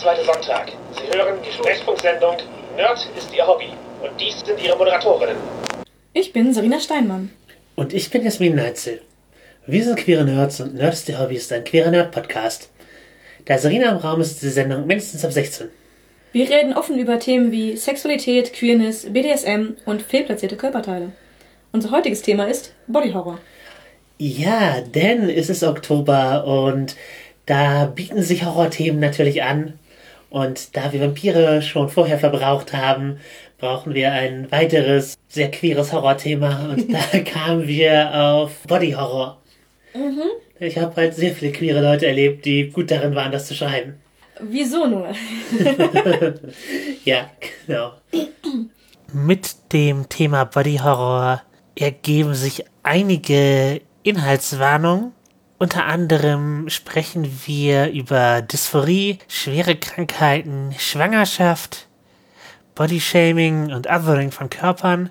zweite Sonntag. Sie hören Gesprächspunktsendung Nerd ist Ihr Hobby. Und dies sind Ihre Moderatorinnen. Ich bin Sarina Steinmann. Und ich bin Jasmin Neitzel. Wir sind queere Nerds und Nerds der Hobby ist ein queerer Nerd-Podcast. Da Sarina im Raum ist, ist die Sendung mindestens ab 16. Wir reden offen über Themen wie Sexualität, Queerness, BDSM und fehlplatzierte Körperteile. Unser heutiges Thema ist Body Horror. Ja, denn es ist Oktober und da bieten sich Horrorthemen natürlich an. Und da wir Vampire schon vorher verbraucht haben, brauchen wir ein weiteres sehr queeres Horrorthema. Und da kamen wir auf Body Horror. Mhm. Ich habe halt sehr viele queere Leute erlebt, die gut darin waren, das zu schreiben. Wieso nur? ja, genau. Mit dem Thema Body Horror ergeben sich einige Inhaltswarnungen. Unter anderem sprechen wir über Dysphorie, schwere Krankheiten, Schwangerschaft, Bodyshaming und Othering von Körpern,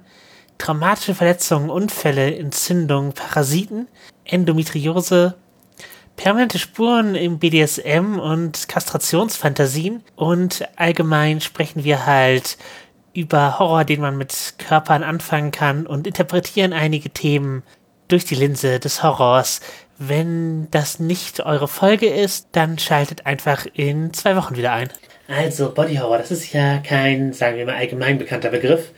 traumatische Verletzungen, Unfälle, Entzündungen, Parasiten, Endometriose, permanente Spuren im BDSM und Kastrationsfantasien und allgemein sprechen wir halt über Horror, den man mit Körpern anfangen kann und interpretieren einige Themen durch die Linse des Horrors. Wenn das nicht eure Folge ist, dann schaltet einfach in zwei Wochen wieder ein. Also Body Horror, das ist ja kein, sagen wir mal, allgemein bekannter Begriff.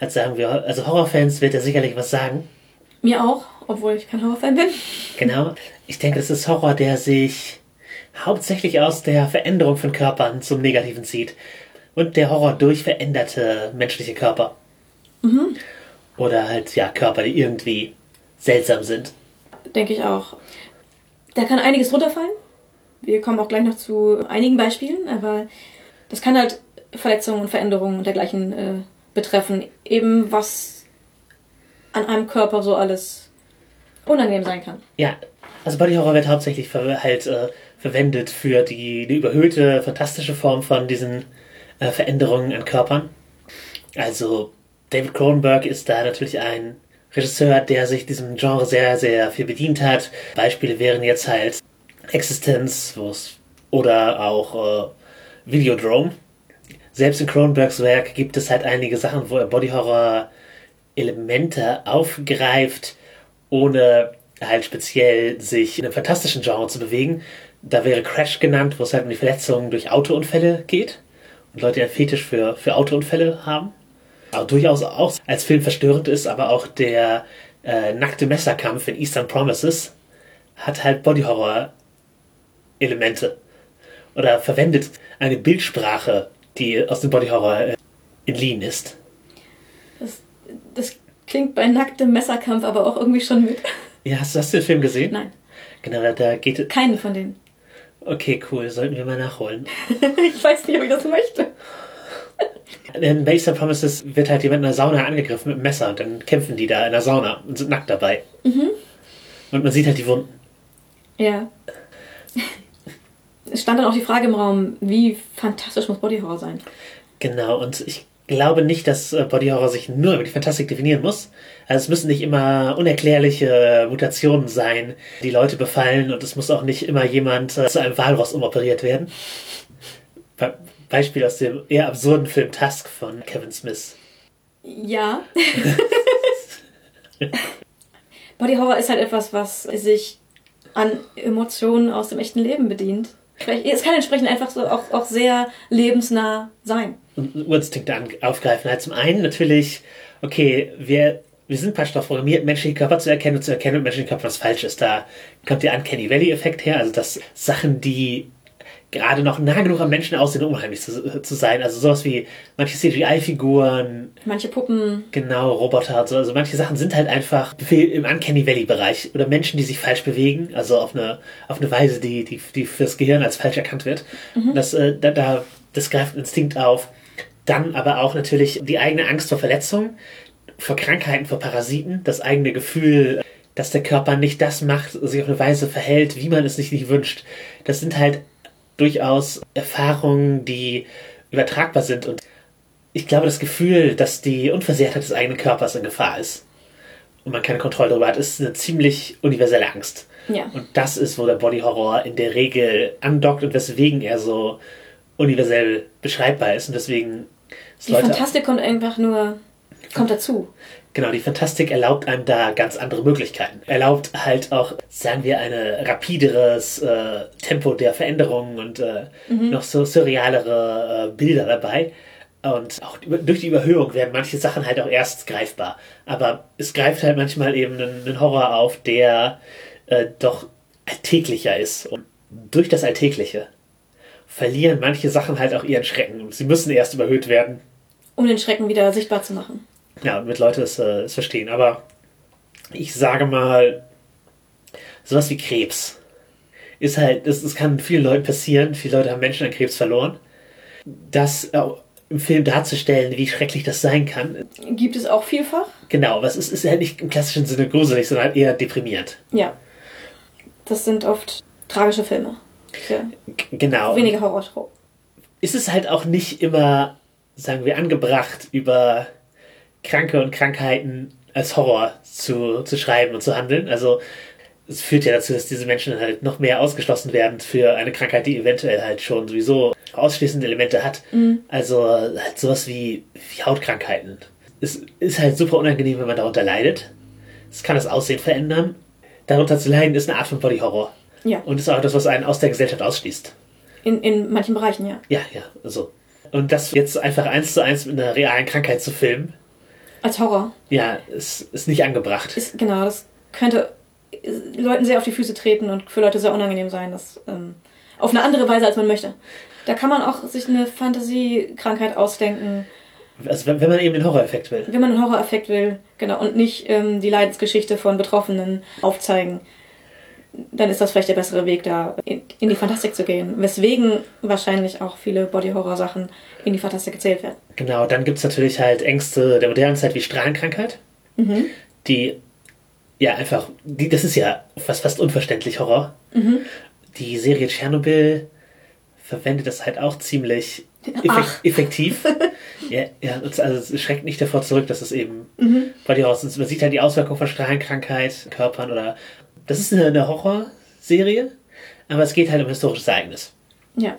Als sagen wir, also Horrorfans wird ja sicherlich was sagen. Mir auch, obwohl ich kein Horrorfan bin. Genau. Ich denke, das ist Horror, der sich hauptsächlich aus der Veränderung von Körpern zum Negativen zieht. Und der Horror durch veränderte menschliche Körper. Mhm. Oder halt, ja, Körper, die irgendwie seltsam sind. Denke ich auch. Da kann einiges runterfallen. Wir kommen auch gleich noch zu einigen Beispielen, aber das kann halt Verletzungen und Veränderungen und dergleichen äh, betreffen. Eben was an einem Körper so alles unangenehm sein kann. Ja, also Body Horror wird hauptsächlich ver halt äh, verwendet für die, die überhöhte, fantastische Form von diesen äh, Veränderungen an Körpern. Also David Cronenberg ist da natürlich ein Regisseur, der sich diesem Genre sehr, sehr viel bedient hat. Beispiele wären jetzt halt Existence oder auch äh, Videodrome. Selbst in Cronenbergs Werk gibt es halt einige Sachen, wo er Bodyhorror-Elemente aufgreift, ohne halt speziell sich in einem fantastischen Genre zu bewegen. Da wäre Crash genannt, wo es halt um die Verletzungen durch Autounfälle geht und Leute einen Fetisch für, für Autounfälle haben. Aber durchaus auch als Film verstörend ist, aber auch der äh, nackte Messerkampf in Eastern Promises hat halt Bodyhorror-Elemente. Oder verwendet eine Bildsprache, die aus dem Bodyhorror äh, entliehen ist. Das, das klingt bei nacktem Messerkampf aber auch irgendwie schon mit. Ja, hast, hast du den Film gesehen? Nein. Genau, da, da geht es. Keinen von denen. Okay, cool, sollten wir mal nachholen. ich weiß nicht, ob ich das möchte. In Base Promises wird halt jemand in der Sauna angegriffen mit einem Messer und dann kämpfen die da in der Sauna und sind nackt dabei. Mhm. Und man sieht halt die Wunden. Ja. Es stand dann auch die Frage im Raum, wie fantastisch muss Body Horror sein? Genau, und ich glaube nicht, dass äh, Body Horror sich nur über die Fantastik definieren muss. Also es müssen nicht immer unerklärliche Mutationen sein, die Leute befallen und es muss auch nicht immer jemand äh, zu einem Walross umoperiert werden. Be Beispiel aus dem eher absurden Film Tusk von Kevin Smith. Ja. Body Horror ist halt etwas, was sich an Emotionen aus dem echten Leben bedient. Es kann entsprechend einfach so auch, auch sehr lebensnah sein. Und Urinstinkte aufgreifen. Halt zum einen natürlich, okay, wir, wir sind praktisch darauf programmiert, menschliche Körper zu erkennen und zu erkennen, ob menschliche Körper was falsch ist. Da kommt der Uncanny Valley-Effekt her, also dass Sachen, die gerade noch nah genug am Menschen aussehen, um unheimlich zu, zu sein. Also sowas wie manche CGI-Figuren. Manche Puppen. Genau, Roboter und so. Also manche Sachen sind halt einfach im Uncanny Valley-Bereich. Oder Menschen, die sich falsch bewegen. Also auf eine, auf eine Weise, die, die, die fürs Gehirn als falsch erkannt wird. Mhm. Das, äh, da, da, das greift Instinkt auf. Dann aber auch natürlich die eigene Angst vor Verletzungen, vor Krankheiten, vor Parasiten, das eigene Gefühl, dass der Körper nicht das macht, sich auf eine Weise verhält, wie man es sich nicht wünscht. Das sind halt durchaus Erfahrungen, die übertragbar sind. Und ich glaube, das Gefühl, dass die Unversehrtheit des eigenen Körpers in Gefahr ist und man keine Kontrolle darüber hat, ist eine ziemlich universelle Angst. Ja. Und das ist, wo der Body Horror in der Regel andockt und weswegen er so universell beschreibbar ist und deswegen es Die Leute- Fantastik kommt einfach nur, kommt dazu. Genau, die Fantastik erlaubt einem da ganz andere Möglichkeiten. Erlaubt halt auch, sagen wir, ein rapideres äh, Tempo der Veränderungen und äh, noch so surrealere äh, Bilder dabei. Und auch durch die Überhöhung werden manche Sachen halt auch erst greifbar. Aber es greift halt manchmal eben einen, einen Horror auf, der äh, doch alltäglicher ist. Und durch das Alltägliche verlieren manche Sachen halt auch ihren Schrecken. Und sie müssen erst überhöht werden, Um den Schrecken wieder sichtbar zu machen. Ja, damit Leute es, äh, es verstehen. Aber ich sage mal, sowas wie Krebs ist halt, das, das kann vielen Leuten passieren. Viele Leute haben Menschen an Krebs verloren. Das äh, im Film darzustellen, wie schrecklich das sein kann, Gibt es auch vielfach? genau, was ist, ist halt nicht im klassischen Sinne gruselig, sondern halt eher deprimierend. Ja. Das sind oft tragische Filme. Ja. Genau. Weniger Horror. ist es halt auch nicht immer, sagen wir, angebracht, über Kranke und Krankheiten als Horror zu, zu schreiben und zu handeln. Also es führt ja dazu, dass diese Menschen halt noch mehr ausgeschlossen werden für eine Krankheit, die eventuell halt schon sowieso ausschließende Elemente hat. Also halt sowas wie, wie Hautkrankheiten. Es ist halt super unangenehm, wenn man darunter leidet. Es kann das Aussehen verändern. Darunter zu leiden ist eine Art von Body Horror. Ja. Und ist auch das, was einen aus der Gesellschaft ausschließt. In, in manchen Bereichen, ja. Ja, ja, also. Und das jetzt einfach eins zu eins mit einer realen Krankheit zu filmen, Als Horror. ja, ist, ist nicht angebracht. Ist, genau, das könnte Leuten sehr auf die Füße treten und für Leute sehr unangenehm sein. Das, ähm, auf eine andere Weise, als man möchte. Da kann man auch sich eine Fantasiekrankheit ausdenken, Also wenn, wenn man eben den Horror-Effekt will. wenn man einen Horroreffekt will, genau, und nicht ähm, die Leidensgeschichte von Betroffenen aufzeigen. Dann ist das vielleicht der bessere Weg, da in, in die Fantastik zu gehen. Weswegen wahrscheinlich auch viele Body-Horror-Sachen in die Fantastik gezählt werden. Genau, dann gibt's natürlich halt Ängste der modernen Zeit wie Strahlenkrankheit, die ja einfach, die, das ist ja fast, fast unverständlich Horror. Die Serie Tschernobyl verwendet das halt auch ziemlich effek Ach. effektiv. ja, ja, also es schreckt nicht davor zurück, dass es eben Body Horror ist. Man sieht halt die Auswirkungen von Strahlenkrankheit, Körpern oder. Das ist eine, eine Horrorserie, aber es geht halt um historisches Ereignis Ja.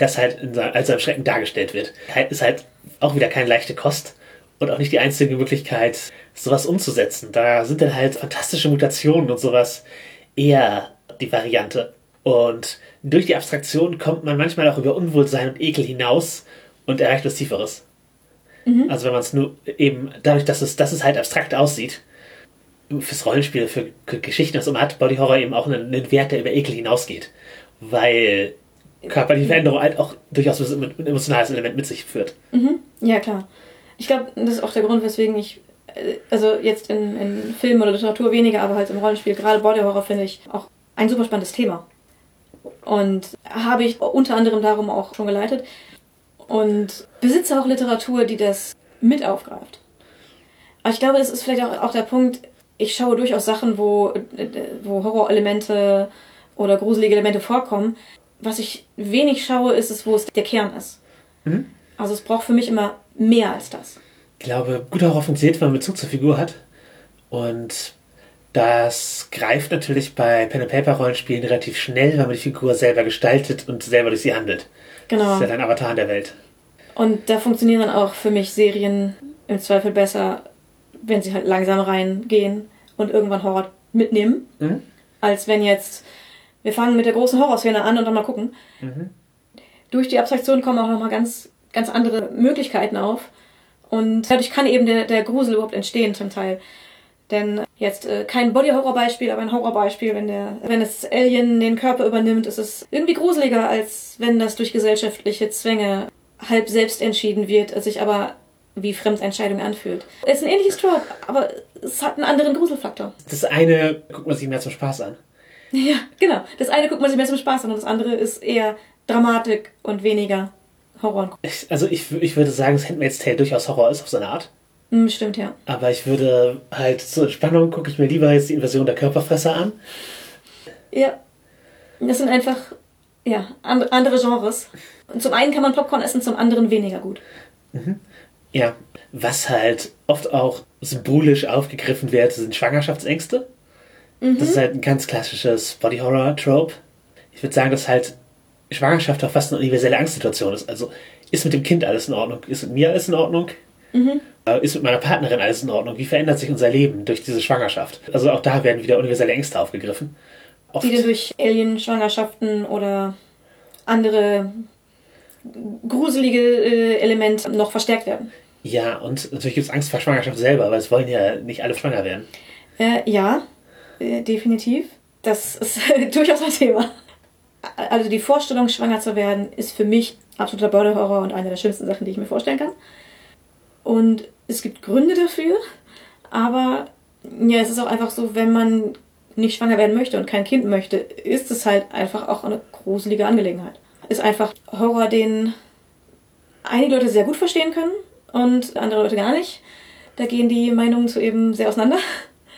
Das halt in, se- als ein Schrecken dargestellt wird. Halt- Ist halt auch wieder keine leichte Kost und auch nicht die einzige Möglichkeit, sowas umzusetzen. Da sind dann halt fantastische Mutationen und sowas eher die Variante. Und durch die Abstraktion kommt man manchmal auch über Unwohlsein und Ekel hinaus und erreicht was Tieferes. Also wenn man es nur eben, dadurch, dass es, dass es halt abstrakt aussieht, fürs Rollenspiel, für Geschichten aus dem hat Body Horror eben auch einen, einen Wert, der über Ekel hinausgeht. Weil körperliche Veränderung halt auch durchaus ein emotionales Element mit sich führt. Ja, klar. Ich glaube, das ist auch der Grund, weswegen ich, äh, also jetzt in, in Film oder Literatur weniger, aber halt im Rollenspiel, gerade Body Horror finde ich auch ein super spannendes Thema. Und habe ich unter anderem darum auch schon geleitet. Und besitze auch Literatur, die das mit aufgreift. Aber ich glaube, das ist vielleicht auch, auch der Punkt, ich schaue durchaus Sachen, wo, äh, wo Horrorelemente oder gruselige Elemente vorkommen. Was ich wenig schaue, ist es, wo es der Kern ist. Also es braucht für mich immer mehr als das. Ich glaube, guter Horror funktioniert, wenn man Bezug zur Figur hat. Und das greift natürlich bei Pen-and-Paper-Rollenspielen relativ schnell, weil man die Figur selber gestaltet und selber durch sie handelt. Das Genau. ist ja dein Avatar in der Welt. Und da funktionieren dann auch für mich Serien im Zweifel besser, wenn sie halt langsam reingehen und irgendwann Horror mitnehmen, Mhm. als wenn jetzt wir fangen mit der großen Horrorszene an und dann mal gucken. Durch die Abstraktion kommen auch nochmal ganz, ganz andere Möglichkeiten auf. Und dadurch kann eben der, der Grusel überhaupt entstehen zum Teil. Denn jetzt äh, kein Body-Horror-Beispiel, aber ein Horror-Beispiel, wenn der, wenn das Alien den Körper übernimmt, ist es irgendwie gruseliger, als wenn das durch gesellschaftliche Zwänge halb selbst entschieden wird, sich aber wie Fremdentscheidung anfühlt. Es ist ein ähnliches Trope, aber es hat einen anderen Gruselfaktor. Das eine guckt man sich mehr zum Spaß an. Ja, genau. Das eine guckt man sich mehr zum Spaß an und das andere ist eher Dramatik und weniger Horror. Also ich, ich würde sagen, dass Handmaid's Tale durchaus Horror ist auf seine Art. Hm, stimmt, ja. Aber ich würde halt zur Entspannung gucke ich mir lieber jetzt die Invasion der Körperfresser an. Ja. Das sind einfach, ja, and andere Genres. Und zum einen kann man Popcorn essen, zum anderen weniger gut. Ja, was halt oft auch symbolisch aufgegriffen wird, sind Schwangerschaftsängste. Das ist halt ein ganz klassisches Body Horror Trope. Ich würde sagen, dass halt Schwangerschaft auch fast eine universelle Angstsituation ist. Also ist mit dem Kind alles in Ordnung? Ist mit mir alles in Ordnung? Mhm. Ist mit meiner Partnerin alles in Ordnung? Wie verändert sich unser Leben durch diese Schwangerschaft? Also auch da werden wieder universelle Ängste aufgegriffen. Oft. Die durch Alien-Schwangerschaften oder andere gruselige äh, Elemente noch verstärkt werden. Ja, und natürlich gibt es Angst vor Schwangerschaft selber, weil es wollen ja nicht alle schwanger werden. Äh, ja, äh, definitiv. Das ist durchaus ein Thema. Also die Vorstellung, schwanger zu werden, ist für mich absoluter Body-Horror und eine der schlimmsten Sachen, die ich mir vorstellen kann. Und es gibt Gründe dafür, aber ja, es ist auch einfach so, wenn man nicht schwanger werden möchte und kein Kind möchte, ist es halt einfach auch eine gruselige Angelegenheit. Ist einfach Horror, den einige Leute sehr gut verstehen können und andere Leute gar nicht. Da gehen die Meinungen zu eben sehr auseinander.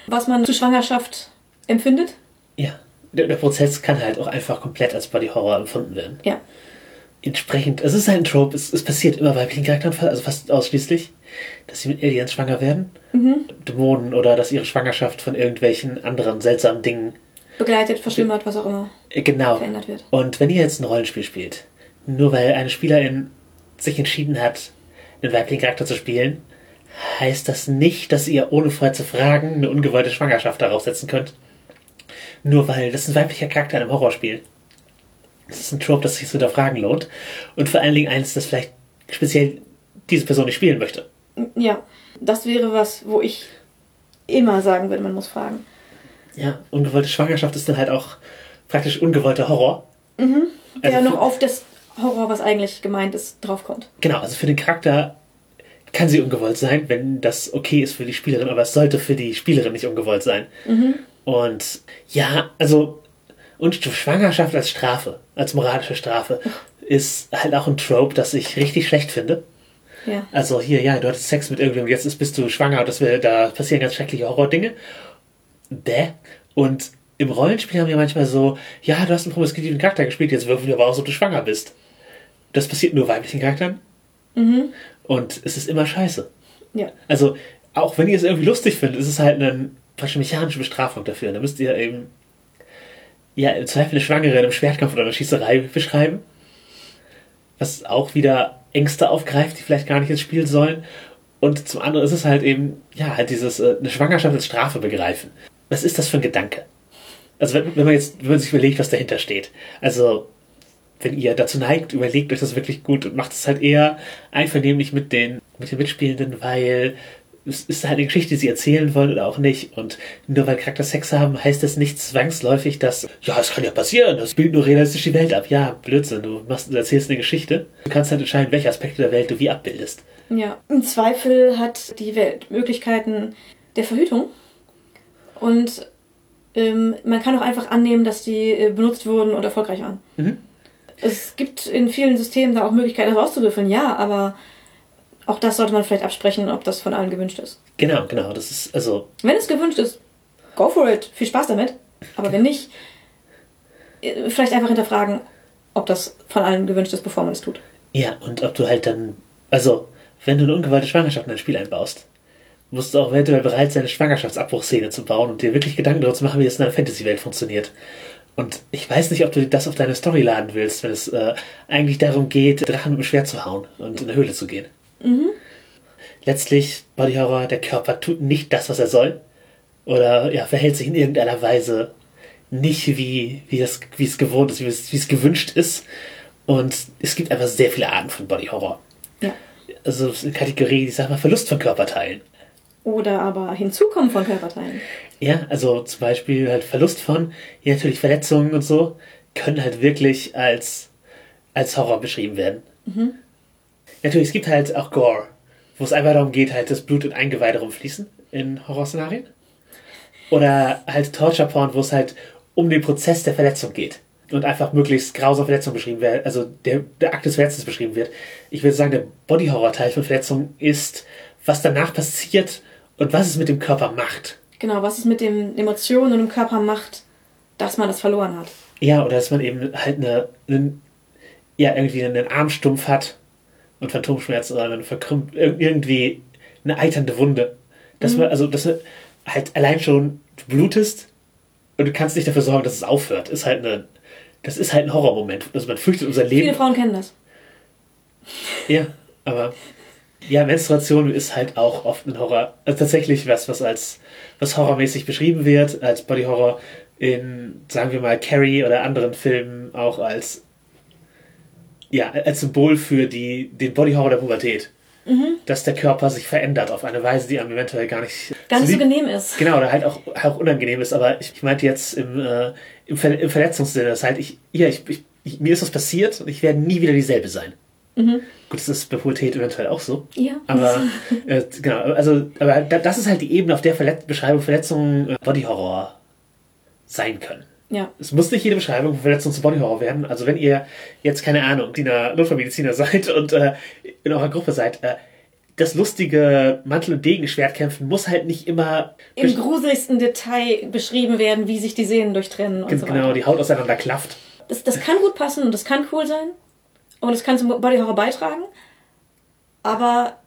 Was man zu Schwangerschaft empfindet. Ja, der, der Prozess kann halt auch einfach komplett als Body Horror empfunden werden. Ja. Entsprechend, es ist ein Trope, es, es passiert immer weiblichen Charakteren, also fast ausschließlich, dass sie mit Aliens schwanger werden. Mhm. Dämonen oder dass ihre Schwangerschaft von irgendwelchen anderen seltsamen Dingen begleitet, verschlimmert, was auch immer äh, genau. verändert wird. Und wenn ihr jetzt ein Rollenspiel spielt, nur weil eine Spielerin sich entschieden hat, einen weiblichen Charakter zu spielen, heißt das nicht, dass ihr ohne vorher zu fragen eine ungewollte Schwangerschaft darauf setzen könnt. Nur weil das ein weiblicher Charakter in einem Horrorspiel. Das ist ein Trope, das sich zu hinterfragen lohnt. Und vor allen Dingen eins, das vielleicht speziell diese Person nicht spielen möchte. Ja, das wäre was, wo ich immer sagen würde, man muss fragen. Ja, ungewollte Schwangerschaft ist dann halt auch praktisch ungewollter Horror. Mhm. Der also noch auf das Horror, was eigentlich gemeint ist, draufkommt. Genau, also für den Charakter kann sie ungewollt sein, wenn das okay ist für die Spielerin, aber es sollte für die Spielerin nicht ungewollt sein. Mhm. Und ja, also, und Schwangerschaft als Strafe, als moralische Strafe, ist halt auch ein Trope, das ich richtig schlecht finde. Ja. Also hier, ja, du hattest Sex mit irgendjemandem, jetzt bist du schwanger, das will, da passieren ganz schreckliche Horrordinge. Bäh. Und im Rollenspiel haben wir manchmal so, ja, du hast einen promiskuitiven Charakter gespielt, jetzt würfeln wir aber aus, ob du schwanger bist. Das passiert nur weiblichen Charakteren. Mhm. Und es ist immer scheiße. Ja. Also, auch wenn ihr es irgendwie lustig findet, ist es halt eine praktisch mechanische Bestrafung dafür. Da müsst ihr eben, ja, im Zweifel eine Schwangere in einem Schwertkampf oder einer Schießerei beschreiben. Was auch wieder Ängste aufgreift, die vielleicht gar nicht ins Spiel sollen. Und zum anderen ist es halt eben, ja, halt dieses, äh, eine Schwangerschaft als Strafe begreifen. Was ist das für ein Gedanke? Also wenn, wenn man jetzt, wenn man sich überlegt, was dahinter steht. Also, wenn ihr dazu neigt, überlegt euch das wirklich gut und macht es halt eher einvernehmlich mit den, mit den Mitspielenden, weil es ist halt eine Geschichte, die sie erzählen wollen oder auch nicht. Und nur weil Charakter Sex haben, heißt das nicht zwangsläufig, dass, ja, es kann ja passieren, das bildet nur realistisch die Welt ab. Ja, Blödsinn, du, machst, du erzählst eine Geschichte. Du kannst halt entscheiden, welche Aspekte der Welt du wie abbildest. Ja, im Zweifel hat die Welt Möglichkeiten der Verhütung. Und ähm, man kann auch einfach annehmen, dass die äh, benutzt wurden und erfolgreich waren. Mhm. Es gibt in vielen Systemen da auch Möglichkeiten, das auszurüffeln, ja, aber auch das sollte man vielleicht absprechen, ob das von allen gewünscht ist. Genau, genau. Das ist also. Wenn es gewünscht ist, go for it. Viel Spaß damit. Aber wenn nicht, äh, vielleicht einfach hinterfragen, ob das von allen gewünscht ist, bevor man es tut. Ja, und ob du halt dann. Also, wenn du eine ungewollte Schwangerschaft in ein Spiel einbaust, musst du auch eventuell bereit sein, eine Schwangerschaftsabbruchszene zu bauen und dir wirklich Gedanken darüber zu machen, wie das in einer Fantasy-Welt funktioniert. Und ich weiß nicht, ob du das auf deine Story laden willst, wenn es äh, eigentlich darum geht, Drachen mit dem Schwert zu hauen und in eine Höhle zu gehen. Mhm. Letztlich, Body Horror, der Körper tut nicht das, was er soll. Oder ja, verhält sich in irgendeiner Weise nicht wie, wie, das, wie es gewohnt ist, wie es, wie es gewünscht ist. Und es gibt einfach sehr viele Arten von Body Horror. Ja. Also eine Kategorie, ich sag mal, Verlust von Körperteilen. Oder aber Hinzukommen von Körperteilen. Ja, also zum Beispiel halt Verlust von, ja natürlich Verletzungen und so, können halt wirklich als, als Horror beschrieben werden. Mhm. Natürlich, es gibt halt auch Gore, wo es einfach darum geht, halt das Blut in Eingeweide rumfließen in Horrorszenarien. Oder halt Torture Porn, wo es halt um den Prozess der Verletzung geht. Und einfach möglichst grausame Verletzung beschrieben wird, also der, der Akt des Verletzens beschrieben wird. Ich würde sagen, der Body-Horror-Teil von Verletzung ist, was danach passiert und was es mit dem Körper macht. Genau, was es mit den Emotionen und dem Körper macht, dass man das verloren hat. Ja, oder dass man eben halt eine, eine ja, irgendwie einen Armstumpf hat und Phantomschmerzen oder dann verkrümmt irgendwie eine eiternde Wunde. Dass mhm. man, also, dass man halt allein schon, du blutest und du kannst nicht dafür sorgen, dass es aufhört, ist halt eine, das ist halt ein Horrormoment. Also man fürchtet unser Leben. Viele Frauen kennen das. Ja, aber ja, Menstruation ist halt auch oft ein Horror. Also tatsächlich was, was als was horrormäßig beschrieben wird, als Body Horror in, sagen wir mal, Carrie oder anderen Filmen auch als ja, als Symbol für die, den Body Horror der Pubertät. Mhm. Dass der Körper sich verändert auf eine Weise, die einem eventuell gar nicht Gar nicht so lieb- genehm ist. Genau, oder halt auch, auch unangenehm ist, aber ich, ich meinte jetzt im, äh, im, Ver im Verletzungssinne, dass halt ich, ja, ich, ich, ich, mir ist was passiert und ich werde nie wieder dieselbe sein. Mhm. Gut, das ist bei Pubertät eventuell auch so. Ja. Aber äh, genau, also aber da, das ist halt die Ebene, auf der Verlet Beschreibung Verletzungen äh, Body Horror sein können. Ja. Es muss nicht jede Beschreibung von Verletzungen zu Body Horror werden. Also wenn ihr jetzt keine Ahnung, Diener Notfallmediziner seid und äh, in eurer Gruppe seid, äh, das lustige Mantel- und Degenschwertkämpfen muss halt nicht immer Im gruseligsten Detail beschrieben werden, wie sich die Sehnen durchtrennen und Gen- so genau weiter. die Haut auseinander klafft. Das, das kann gut passen und das kann cool sein. Und es kann zum Body Horror beitragen. Aber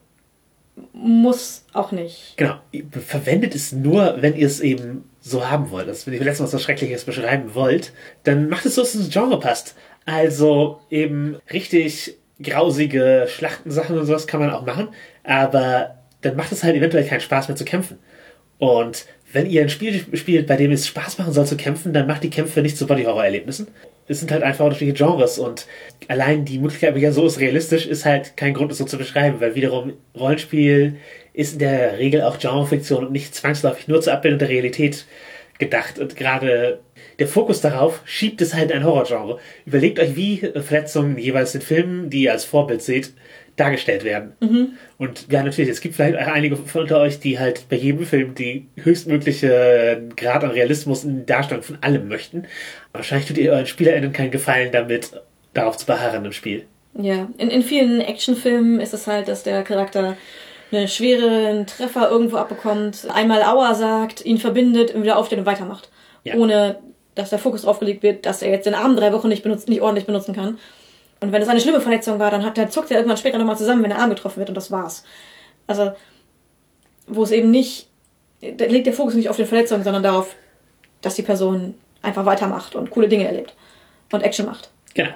muss auch nicht. Genau. Verwendet es nur, wenn ihr es eben so haben wollt. Also wenn ihr letztens was so Schreckliches beschreiben wollt, dann macht es so, dass es ins Genre passt. Also eben richtig grausige Schlachtensachen und sowas kann man auch machen, aber dann macht es halt eventuell keinen Spaß mehr zu kämpfen. Und wenn ihr ein Spiel spielt, bei dem es Spaß machen soll zu kämpfen, dann macht die Kämpfe nicht zu Body-Horror-Erlebnissen. Es sind halt einfach unterschiedliche Genres und allein die Möglichkeit, ja, so ist realistisch, ist halt kein Grund, es so zu beschreiben, weil wiederum Rollenspiel ist in der Regel auch Genrefiktion und nicht zwangsläufig nur zur Abbildung der Realität gedacht. Und gerade der Fokus darauf schiebt es halt in ein Horrorgenre. Überlegt euch, wie Verletzungen jeweils in Filmen, die ihr als Vorbild seht, dargestellt werden. Und ja, natürlich, es gibt vielleicht einige von unter euch, die halt bei jedem Film die höchstmögliche Grad an Realismus in Darstellung von allem möchten. Aber wahrscheinlich tut ihr euren SpielerInnen keinen Gefallen damit, darauf zu beharren im Spiel. Ja, in, in vielen Actionfilmen ist es halt, dass der Charakter einen schweren Treffer irgendwo abbekommt, einmal Aua sagt, ihn verbindet, und wieder aufsteht und weitermacht. Ja. Ohne, dass der Fokus drauf gelegt wird, dass er jetzt den Arm drei Wochen nicht, benutzt, nicht ordentlich benutzen kann. Und wenn es eine schlimme Verletzung war, dann hat der zuckt er irgendwann später nochmal zusammen, wenn der Arm getroffen wird und das war's. Also, wo es eben nicht, da liegt der Fokus nicht auf den Verletzungen, sondern darauf, dass die Person einfach weitermacht und coole Dinge erlebt. Und Action macht. Genau.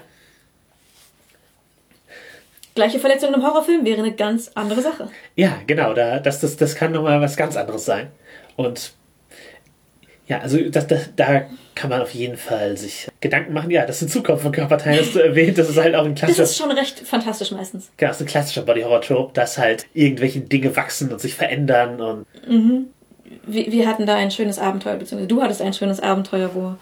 Gleiche Verletzung im Horrorfilm wäre eine ganz andere Sache. Ja, genau, da, das, das, das kann nochmal was ganz anderes sein. Und ja, also das, das, da kann man auf jeden Fall sich Gedanken machen. Ja, das sind Zukunft von Körperteilen, hast du erwähnt. Das ist halt auch ein Das klassischer, ist schon recht fantastisch meistens. genau, das ist ein klassischer Body-Horror-Trope, dass halt irgendwelche Dinge wachsen und sich verändern und Wir, wir hatten da ein schönes Abenteuer, beziehungsweise du hattest ein schönes Abenteuer, wo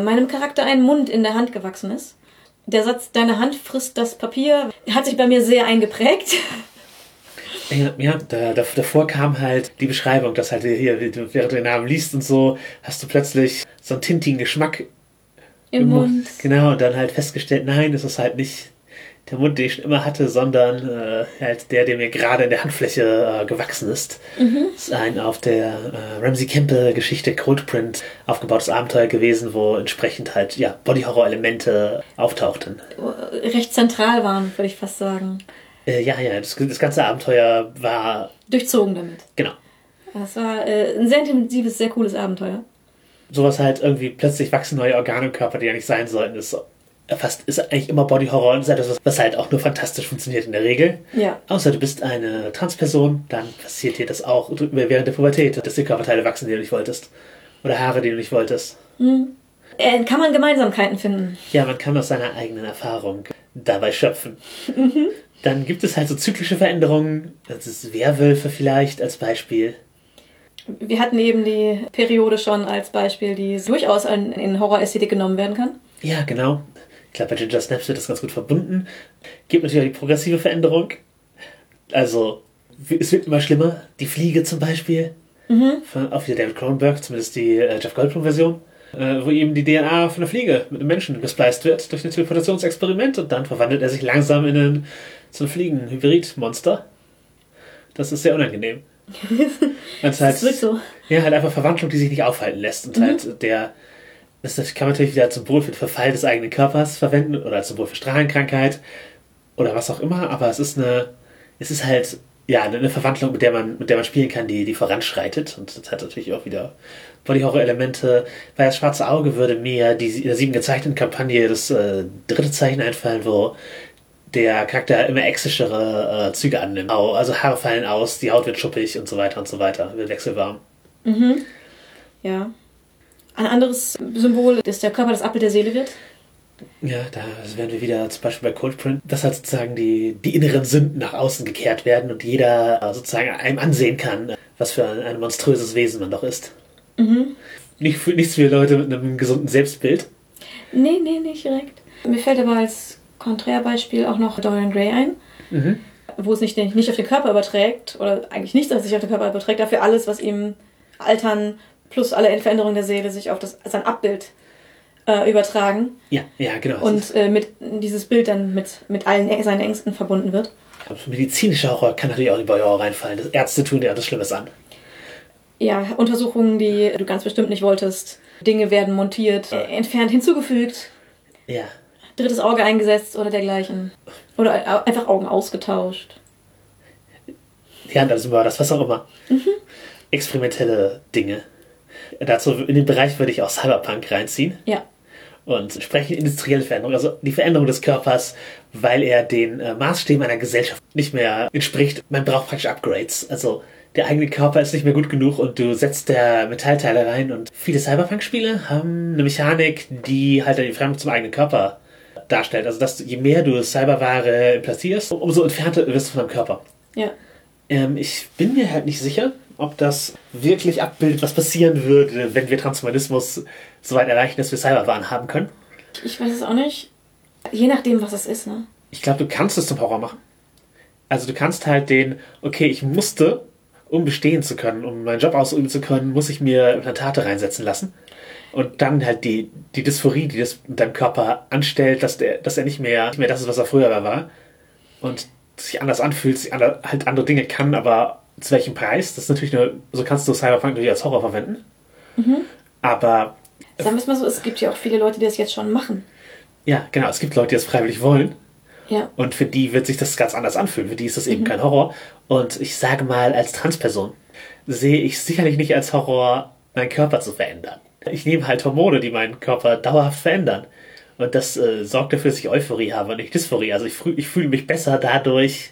meinem Charakter ein Mund in der Hand gewachsen ist. Der Satz, deine Hand frisst das Papier, hat sich bei mir sehr eingeprägt. Ja, ja da, da, davor kam halt die Beschreibung, dass halt hier, während du den Namen liest und so, hast du plötzlich so einen tintigen Geschmack Im Mund. Genau, und dann halt festgestellt, nein, das ist halt nicht der Mund, den ich schon immer hatte, sondern äh, halt der, der mir gerade in der Handfläche äh, gewachsen ist. Mhm. Das ist ein auf der äh, Ramsey Campbell Geschichte Coldprint aufgebautes Abenteuer gewesen, wo entsprechend halt ja Body-Horror-Elemente auftauchten. Recht zentral waren, würde ich fast sagen. Äh, ja, ja, das, das ganze Abenteuer war, Durchzogen damit. genau, Das war äh, ein sehr intensives, sehr cooles Abenteuer. sowas halt irgendwie plötzlich wachsen neue Organe im Körper, die ja nicht sein sollten, ist fast ist eigentlich immer Body Horror und ist etwas, was halt auch nur fantastisch funktioniert in der Regel. Ja. Außer du bist eine Transperson, dann passiert dir das auch während der Pubertät, dass dir Körperteile wachsen, die du nicht wolltest. Oder Haare, die du nicht wolltest. Äh, kann man Gemeinsamkeiten finden. Ja, man kann aus seiner eigenen Erfahrung dabei schöpfen. Dann gibt es halt so zyklische Veränderungen. Das ist Werwölfe vielleicht als Beispiel. Wir hatten eben die Periode schon als Beispiel, die durchaus in, in Horrorästhetik genommen werden kann. Ja, genau. Ich glaube, bei Ginger Snaps wird das ganz gut verbunden. Gibt natürlich auch die progressive Veränderung. Also, es wird immer schlimmer. Die Fliege zum Beispiel. Von, auch wieder David Cronenberg, zumindest die äh, Jeff Goldblum-Version. Äh, wo eben die DNA von einer Fliege mit einem Menschen gespleist wird durch ein Teleportationsexperiment und dann verwandelt er sich langsam in einen, so ein Fliegen-Hybrid-Monster. Das ist sehr unangenehm. Halt, Das wird so. ja, halt einfach Verwandlung, die sich nicht aufhalten lässt. Und halt der, das, kann man natürlich wieder als Symbol für den Verfall des eigenen Körpers verwenden oder als Symbol für Strahlenkrankheit oder was auch immer, aber es ist eine, es ist halt ja, eine Verwandlung, mit der man, mit der man spielen kann, die, die voranschreitet. Und das hat natürlich auch wieder Body-Horror-Elemente. Bei das Schwarze Auge würde mir die in der sieben gezeichneten Kampagne das äh, dritte Zeichen einfallen, wo der Charakter immer exischere äh, Züge annimmt. Also Haare fallen aus, die Haut wird schuppig und so weiter und so weiter, wird wechselwarm. Mhm. Ja. Ein anderes Symbol ist der Körper das Abbild der Seele wird. Ja, da werden wir wieder zum Beispiel bei Coldprint, dass halt sozusagen die, die inneren Sünden nach außen gekehrt werden und jeder äh, sozusagen einem ansehen kann, was für ein, ein monströses Wesen man doch ist. Mhm. Nicht für, nichts für Leute mit einem gesunden Selbstbild. Nee, nee, nicht direkt. Mir fällt aber als Konträrbeispiel auch noch Dorian Gray ein, Mhm. wo es nicht, nicht auf den Körper überträgt, oder eigentlich nichts, was sich auf den Körper überträgt, dafür alles, was ihm Altern plus alle Veränderungen der Seele sich auf das, sein Abbild äh, übertragen Ja, ja, genau. und äh, mit dieses Bild dann mit, mit allen seinen Ängsten verbunden wird. Aber medizinischer Horror kann natürlich auch in Body-Horror reinfallen. Das Ärzte tun ja das Schlimmes an. Ja, Untersuchungen, die du ganz bestimmt nicht wolltest. Dinge werden montiert, äh, entfernt, hinzugefügt, Ja. drittes Auge eingesetzt oder dergleichen. Oder au- einfach Augen ausgetauscht. Ja, das war das, was auch immer. Experimentelle Dinge. Dazu in den Bereich würde ich auch Cyberpunk reinziehen. Ja. Und entsprechend industrielle Veränderung, also die Veränderung des Körpers, weil er den äh, Maßstäben einer Gesellschaft nicht mehr entspricht. Man braucht praktisch Upgrades. Also der eigene Körper ist nicht mehr gut genug und du setzt der Metallteile rein. Und viele Cyberpunk-Spiele haben eine Mechanik, die halt die Fremd zum eigenen Körper darstellt. Also dass je mehr du Cyberware implantierst, umso entfernter wirst du von deinem Körper. Ja. Ähm, ich bin mir halt nicht sicher, ob das wirklich abbildet, was passieren würde, wenn wir Transhumanismus so weit erreichen, dass wir Cyberwaren haben können. Ich weiß es auch nicht. Je nachdem, was es ist, ne? Ich glaube, du kannst es zum Horror machen. Also du kannst halt den, okay, ich musste, um bestehen zu können, um meinen Job ausüben zu können, muss ich mir Implantate reinsetzen lassen. Und dann halt die, die Dysphorie, die das mit deinem Körper anstellt, dass, der, dass er nicht mehr, nicht mehr das ist, was er früher war. Und sich anders anfühlt, sich ander, halt andere Dinge kann, aber zu welchem Preis? Das ist natürlich nur, so kannst du Cyberpunk natürlich als Horror verwenden. Aber Sagen wir es mal so, es gibt ja auch viele Leute, die das jetzt schon machen. ja, genau, es gibt Leute, die das freiwillig wollen. Ja. Und für die wird sich das ganz anders anfühlen. Für die ist das eben kein Horror. Und ich sage mal, als Transperson sehe ich sicherlich nicht als Horror, meinen Körper zu verändern. Ich nehme halt Hormone, die meinen Körper dauerhaft verändern. Und das äh, sorgt dafür, dass ich Euphorie habe und nicht Dysphorie. Also ich, ich fühle mich besser dadurch,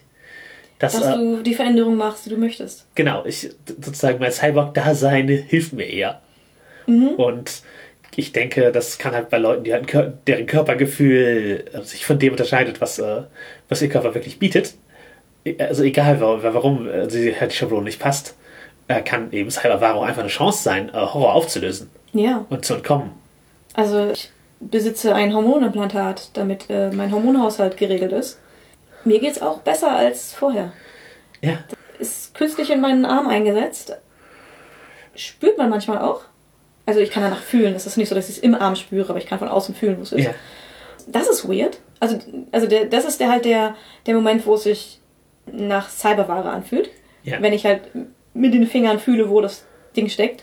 dass, Dass äh, du die Veränderung machst, die du möchtest. genau, ich sozusagen mein Cyborg-Dasein hilft mir eher. Und ich denke, das kann halt bei Leuten, die halt ein deren Körpergefühl äh, sich von dem unterscheidet, was, äh, was ihr Körper wirklich bietet. Also egal, wa- warum äh, sie halt die Schablone nicht passt, kann eben Cyberware einfach eine Chance sein, Horror aufzulösen Ja. und zu entkommen. Also ich besitze ein Hormonimplantat, damit mein Hormonhaushalt geregelt ist. Mir geht's auch besser als vorher. Ja, Ist künstlich in meinen Arm eingesetzt. Spürt man manchmal auch. Also ich kann danach fühlen. Es ist nicht so, dass ich es im Arm spüre, aber ich kann von außen fühlen, wo es ist. ja, Das ist weird. Also, also der, das ist der halt der, der Moment, wo es sich nach Cyberware anfühlt. Ja. Wenn ich halt mit den Fingern fühle, wo das Ding steckt.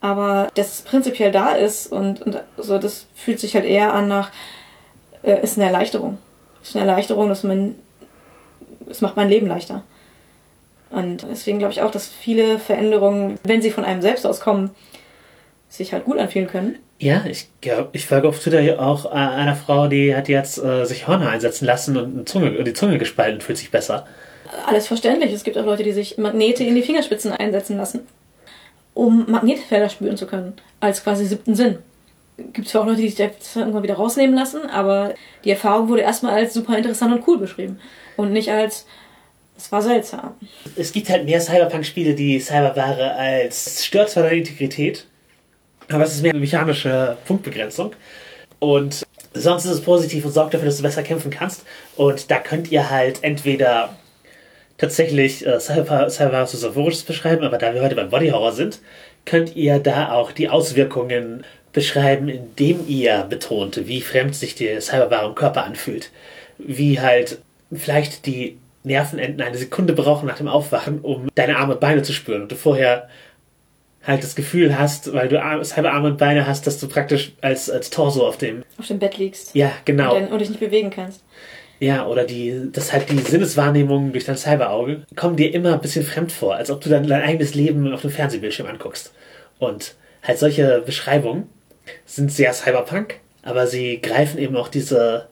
Aber dass es prinzipiell da ist und, und so, das fühlt sich halt eher an nach, äh, ist eine Erleichterung. Ist eine Erleichterung, dass man, es macht mein Leben leichter. Und deswegen glaube ich auch, dass viele Veränderungen, wenn sie von einem selbst aus kommen, sich halt gut anfühlen können. Ja, ich glaube, ich folge auf Twitter auch äh, einer Frau, die hat jetzt äh, sich Hörner einsetzen lassen und Zunge, die Zunge gespalten fühlt sich besser. Alles verständlich. Es gibt auch Leute, die sich Magnete in die Fingerspitzen einsetzen lassen, um Magnetfelder spüren zu können, als quasi siebten Sinn. Gibt es auch Leute, die sich das irgendwann wieder rausnehmen lassen, aber die Erfahrung wurde erstmal als super interessant und cool beschrieben und nicht als, es war seltsam. Es gibt halt mehr Cyberpunk-Spiele, die Cyberware als stört zwar deine Integrität, aber es ist mehr eine mechanische Punktbegrenzung. Und sonst ist es positiv und sorgt dafür, dass du besser kämpfen kannst. Und da könnt ihr halt entweder tatsächlich äh, Cyber, Cyberware Savorisches beschreiben, aber da wir heute beim Body Horror sind, könnt ihr da auch die Auswirkungen beschreiben, indem ihr betont, wie fremd sich die Cyberware im Körper anfühlt. Wie halt vielleicht die Nervenenden eine Sekunde brauchen nach dem Aufwachen, um deine Arme und Beine zu spüren. Und du vorher halt das Gefühl hast, weil du Ar- Cyberarme und Beine hast, dass du praktisch als, als Torso auf dem. Auf dem Bett liegst Ja, genau. und, dann, und dich nicht bewegen kannst. Ja, oder die, dass halt die Sinneswahrnehmungen durch dein Cyberauge kommen dir immer ein bisschen fremd vor, als ob du dann dein eigenes Leben auf dem Fernsehbildschirm anguckst. Und halt solche Beschreibungen sind sehr Cyberpunk, aber sie greifen eben auch diese,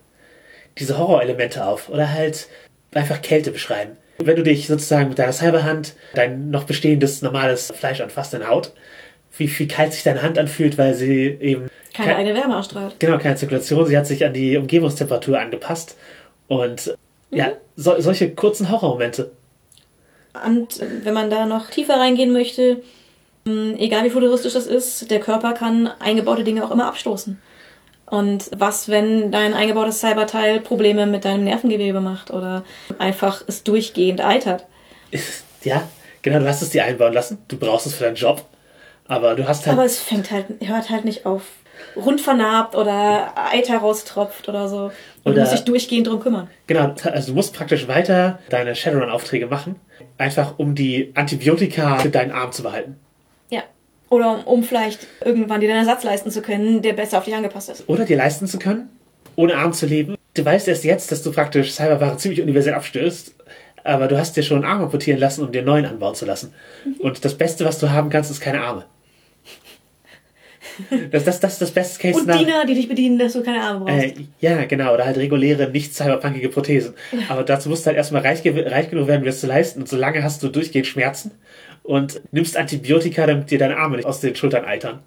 diese Horrorelemente auf oder halt einfach Kälte beschreiben. Wenn du dich sozusagen mit deiner Cyberhand dein noch bestehendes normales Fleisch anfasst, deine Haut, wie, wie kalt sich deine Hand anfühlt, weil sie eben Keine kein- eigene Wärme ausstrahlt. Genau, keine Zirkulation. Sie hat sich an die Umgebungstemperatur angepasst. Und ja, so, solche kurzen Horrormomente. Und äh, wenn man da noch tiefer reingehen möchte, egal wie futuristisch das ist, der Körper kann eingebaute Dinge auch immer abstoßen. Und was, wenn dein eingebautes Cyberteil Probleme mit deinem Nervengewebe macht oder einfach es durchgehend eitert? Ja, genau, du hast es dir einbauen lassen. Du brauchst es für deinen Job. Aber du hast halt. Aber es fängt halt, hört halt nicht auf. Rund vernarbt oder Eiter raustropft oder so. Und du musst dich durchgehend drum kümmern. genau, also du musst praktisch weiter deine Shadowrun-Aufträge machen. Einfach um die Antibiotika für deinen Arm zu behalten. Ja. Oder um, vielleicht irgendwann dir einen Ersatz leisten zu können, der besser auf dich angepasst ist. Oder dir leisten zu können, ohne Arm zu leben. Du weißt erst jetzt, dass du praktisch Cyberware ziemlich universell abstößt. Aber du hast dir schon einen Arm amputieren lassen, um dir einen neuen anbauen zu lassen. Und das Beste, was du haben kannst, ist keine Arme. Das, das, das ist das Best Case Und. Diener, die dich bedienen, dass du keine Arme brauchst. Äh, ja, genau, oder halt reguläre, nicht cyberpunkige Prothesen. Aber dazu musst du halt erstmal reich, reich genug werden, um das zu leisten. Und solange hast du durchgehend Schmerzen und nimmst Antibiotika, damit dir deine Arme nicht aus den Schultern eitern.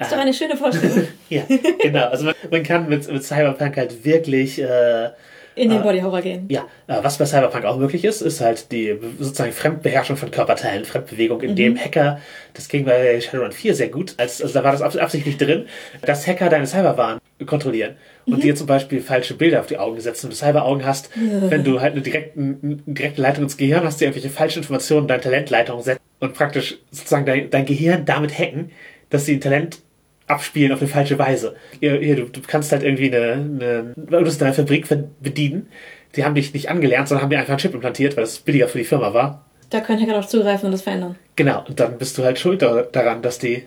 ist doch eine schöne Vorstellung. Ja, genau. Also man, man kann mit, mit Cyberpunk halt wirklich, äh, In den Body Horror gehen. ja, äh, was bei Cyberpunk auch möglich ist, ist halt die sozusagen Fremdbeherrschung von Körperteilen, Fremdbewegung, in dem Hacker, das ging bei Shadowrun 4 sehr gut, als, also da war das abs- absichtlich drin, dass Hacker deine Cyberwaren kontrollieren und dir zum Beispiel falsche Bilder auf die Augen setzen. Wenn du Cyberaugen hast, wenn du halt eine, direkten, eine direkte Leitung ins Gehirn hast, die irgendwelche falschen Informationen in deine Talentleitung setzen und praktisch sozusagen dein, dein Gehirn damit hacken, dass sie ein Talent abspielen auf eine falsche Weise. Hier, hier, du, du kannst halt irgendwie eine, eine, du musst deine Fabrik bedienen. Die haben dich nicht angelernt, sondern haben dir einfach einen Chip implantiert, weil das billiger für die Firma war. Da können Hacker darauf zugreifen und das verändern. Genau, und dann bist du halt schuld da- daran, dass die,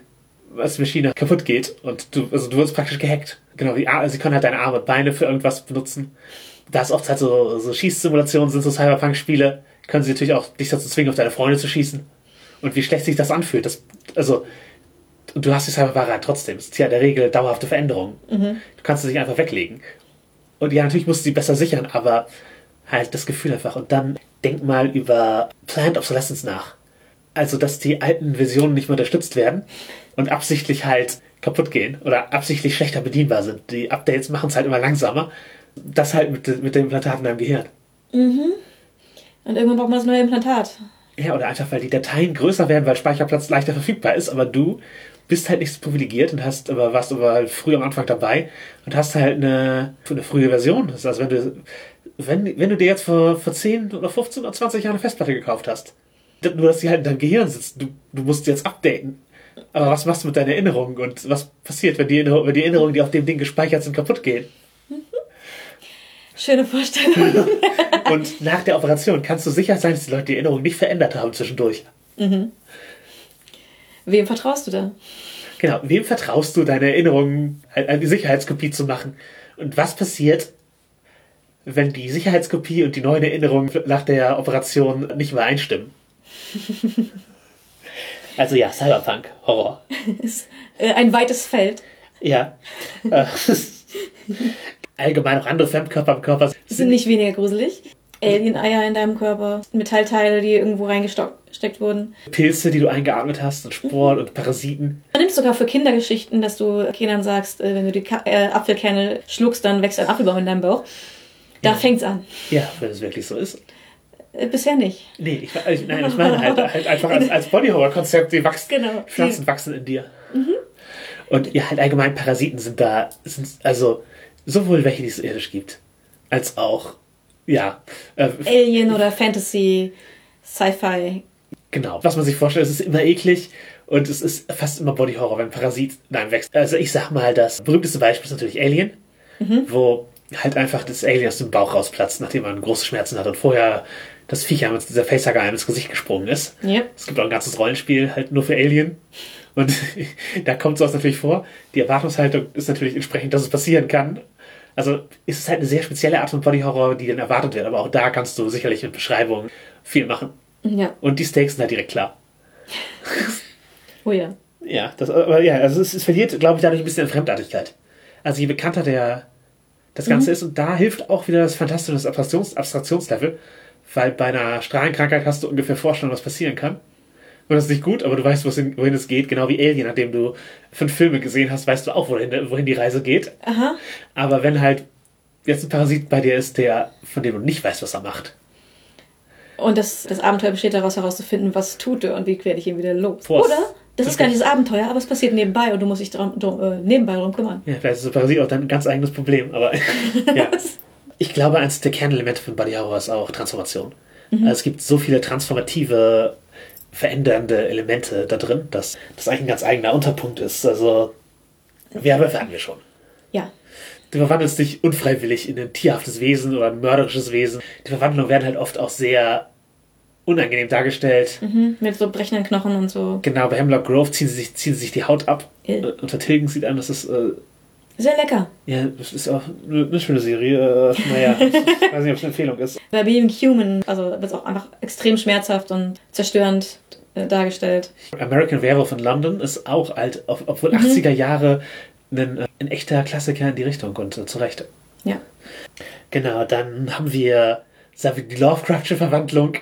die Maschine kaputt geht und du, also du wirst praktisch gehackt. Genau, wie, Ar- also sie können halt deine Arme und Beine für irgendwas benutzen. Da es oft halt so, so Schießsimulationen sind, so Cyberpunk-Spiele, können sie natürlich auch dich dazu zwingen, auf deine Freunde zu schießen. Und wie schlecht sich das anfühlt. Das, also, du hast die Cyberware halt trotzdem. Es ist ja in der Regel dauerhafte Veränderungen. Du kannst sie nicht einfach weglegen. Und ja, natürlich musst du sie besser sichern, aber halt das Gefühl einfach. Und dann denk mal über Planned Obsolescence nach. Also, dass die alten Versionen nicht mehr unterstützt werden und absichtlich halt kaputt gehen oder absichtlich schlechter bedienbar sind. Die Updates machen es halt immer langsamer. Das halt mit, mit den Implantaten in deinem Gehirn. Und irgendwann braucht man das neue Implantat. Ja, oder einfach, weil die Dateien größer werden, weil Speicherplatz leichter verfügbar ist, aber du bist halt nicht so privilegiert und hast, aber warst aber früh am Anfang dabei und hast halt eine, eine frühe Version. Das also wenn du, wenn, wenn du dir jetzt vor, vor 10 oder 15 oder 20 Jahren eine Festplatte gekauft hast, nur dass die halt in deinem Gehirn sitzt, du, du musst jetzt updaten. Aber was machst du mit deinen Erinnerungen und was passiert, wenn die, Erinnerung- wenn die Erinnerungen, die auf dem Ding gespeichert sind, kaputt gehen? Schöne Vorstellung. Und nach der Operation kannst du sicher sein, dass die Leute die Erinnerung nicht verändert haben zwischendurch. Wem vertraust du da? Genau, wem vertraust du, deine Erinnerungen an die Sicherheitskopie zu machen? Und was passiert, wenn die Sicherheitskopie und die neuen Erinnerungen nach der Operation nicht übereinstimmen? also ja, Cyberpunk, Horror. Ist äh, ein weites Feld. Ja. Äh, Allgemein auch andere Fremdkörper im Körper sind nicht weniger gruselig. Alien-Eier in deinem Körper, Metallteile, die irgendwo reingesteckt wurden. Pilze, die du eingeatmet hast und Sporen und Parasiten. Man nimmt sogar für Kindergeschichten, dass du Kindern sagst, äh, wenn du die Ka äh, Apfelkerne schluckst, dann wächst ein Apfelbaum in deinem Bauch. Da fängt's an. Ja, wenn es wirklich so ist. Äh, bisher nicht. Nee, ich, ich, nein, ich meine halt, halt einfach als, als Body-Horror-Konzept, die wachsen, Genau. Pflanzen wachsen in dir. Und ja, halt allgemein Parasiten sind da, sind also sowohl welche, die es irdisch gibt, als auch, ja, äh, Alien oder Fantasy, Sci-Fi. genau. Was man sich vorstellt, es ist immer eklig und es ist fast immer Body-Horror, wenn ein Parasit in einem wächst. Also ich sag mal, das berühmteste Beispiel ist natürlich Alien, wo halt einfach das Alien aus dem Bauch rausplatzt, nachdem man große Schmerzen hat und vorher das Viech einem, dieser Facehugger einem ins Gesicht gesprungen ist. Ja. Es gibt auch ein ganzes Rollenspiel halt nur für Alien. Und da kommt sowas natürlich vor. Die Erwartungshaltung ist natürlich entsprechend, dass es passieren kann. Also ist es halt eine sehr spezielle Art von Body Horror, die dann erwartet wird. Aber auch da kannst du sicherlich mit Beschreibungen viel machen. Ja. Und die Stakes sind halt direkt klar. Oh ja. Ja, das, aber ja, also es, es verliert, glaube ich, dadurch ein bisschen an Fremdartigkeit. Also je bekannter der das Ganze ist und da hilft auch wieder das fantastische Abstraktions Abstraktionslevel, weil bei einer Strahlenkrankheit hast du ungefähr Vorstellung, was passieren kann. Und das ist nicht gut, aber du weißt, wohin, es geht, genau wie Alien, nachdem du fünf Filme gesehen hast, weißt du auch, wohin, wohin die Reise geht. Aha. Aber wenn halt jetzt ein Parasit bei dir ist, der, von dem du nicht weißt, was er macht. Und das, das Abenteuer besteht daraus herauszufinden, was tut er und wie werde ich ihn wieder los. Boah, Oder? Das das ist gar nicht das Abenteuer, aber es passiert nebenbei und du musst dich drum, drum, äh, nebenbei darum kümmern. Ja, vielleicht ist der Parasit auch dein ganz eigenes Problem, aber ja. Ich glaube, eines der Kernelemente von Body Horror ist auch Transformation. Also es gibt so viele transformative, verändernde Elemente da drin, dass das eigentlich ein ganz eigener Unterpunkt ist. Also, Werwölfe hatten wir schon. Ja. Du verwandelst dich unfreiwillig in ein tierhaftes Wesen oder ein mörderisches Wesen. Die Verwandlungen werden halt oft auch sehr unangenehm dargestellt. Mhm. Mit so brechenden Knochen und so. Genau, bei Hemlock Grove ziehen sie sich, ziehen sie sich die Haut ab. Äh. Äh, Unter Tilgen sieht an, das ist äh, Sehr lecker. Ja, das ist auch eine, eine schöne Serie. Äh, naja, ich weiß nicht, ob es eine Empfehlung ist. Bei Being Human, also wird es auch einfach extrem schmerzhaft und zerstörend äh, dargestellt. American Werewolf in London ist auch alt, ob- obwohl 80er Jahre ein, äh, ein echter Klassiker in die Richtung und äh, zu Recht. Ja. Genau, dann haben wir die Lovecraftsche Verwandlung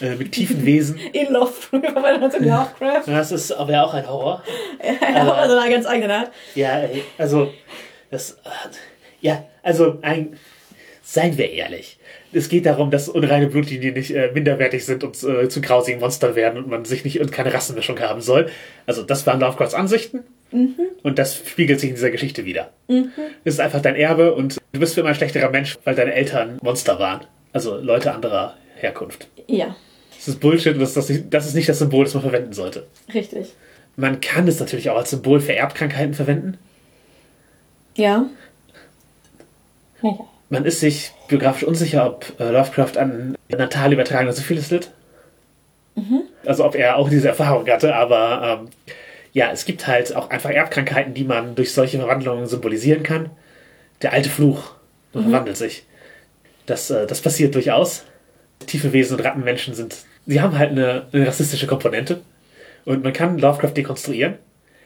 äh, mit tiefen Wesen. In Love, also in Lovecraft. Das ist aber ja auch ein Horror. Ja, also eine ganz eigene Art. Ja, also, das, ja, also, ein, seien wir ehrlich. Es geht darum, dass unreine Blutlinien nicht äh, minderwertig sind und äh, zu grausigen Monstern werden und man sich nicht und keine Rassenmischung haben soll. Also, das waren Lovecrafts Ansichten. Und das spiegelt sich in dieser Geschichte wieder. Es ist einfach dein Erbe und du bist für immer ein schlechterer Mensch, weil deine Eltern Monster waren. Also Leute anderer Herkunft. Ja, Das ist Bullshit und das, das, das ist nicht das Symbol, das man verwenden sollte. richtig. Man kann es natürlich auch als Symbol für Erbkrankheiten verwenden. Ja. Ja. Man ist sich biografisch unsicher, ob äh, Lovecraft an natal übertragener Syphilis litt. Also ob er auch diese Erfahrung hatte, aber ähm, ja, es gibt halt auch einfach Erbkrankheiten, die man durch solche Verwandlungen symbolisieren kann. Der alte Fluch, man verwandelt sich. Das, äh, das passiert durchaus. Tiefe Wesen und Rattenmenschen sind, sie haben halt eine, eine rassistische Komponente. Und man kann Lovecraft dekonstruieren.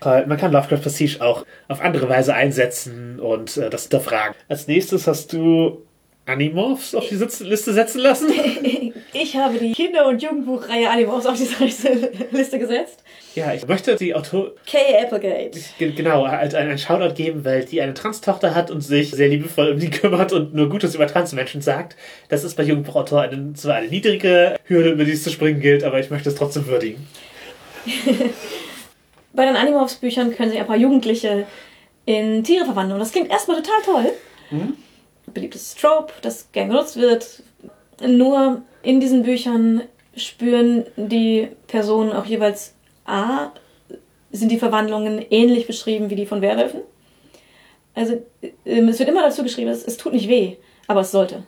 Äh, Man kann Lovecraft Prestige auch auf andere Weise einsetzen und äh, das hinterfragen. Als nächstes hast du Animorphs auf die Liste setzen lassen. Ich habe die Kinder- und Jugendbuchreihe Animals auf diese Liste gesetzt. Ja, ich möchte die Autor Kay Applegate. ge- genau halt einen, Shoutout geben, weil die eine Trans-Tochter hat und sich sehr liebevoll um die kümmert und nur Gutes über Transmenschen sagt. Das ist bei Jugendbuchautoren zwar eine niedrige Hürde, über die es zu springen gilt, aber ich möchte es trotzdem würdigen. Bei den Animorphs-Büchern können sich ein paar Jugendliche in Tiere verwandeln. Und das klingt erstmal total toll. Beliebtes Trope, das gern genutzt wird. Nur in diesen Büchern spüren die Personen auch jeweils A, sind die Verwandlungen ähnlich beschrieben wie die von Werwölfen. Also ähm, es wird immer dazu geschrieben, es, es tut nicht weh, aber es sollte.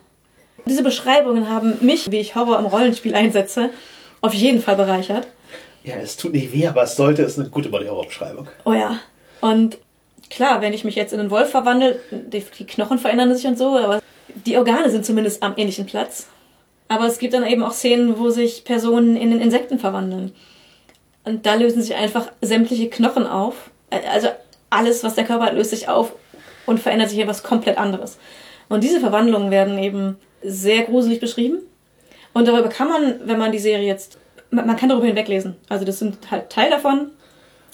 Diese Beschreibungen haben mich, wie ich Horror im Rollenspiel einsetze, auf jeden Fall bereichert. Ja, es tut nicht weh, aber es sollte, ist eine gute Body-Horror-Beschreibung. Oh ja. Und klar, wenn ich mich jetzt in einen Wolf verwandle, die, die Knochen verändern sich und so, aber die Organe sind zumindest am ähnlichen Platz. Aber es gibt dann eben auch Szenen, wo sich Personen in Insekten verwandeln. Und da lösen sich einfach sämtliche Knochen auf. Also alles, was der Körper hat, löst sich auf und verändert sich in was komplett anderes. Und diese Verwandlungen werden eben sehr gruselig beschrieben. Und darüber kann man, wenn man die Serie jetzt, man kann darüber hinweglesen. Also das sind halt Teil davon,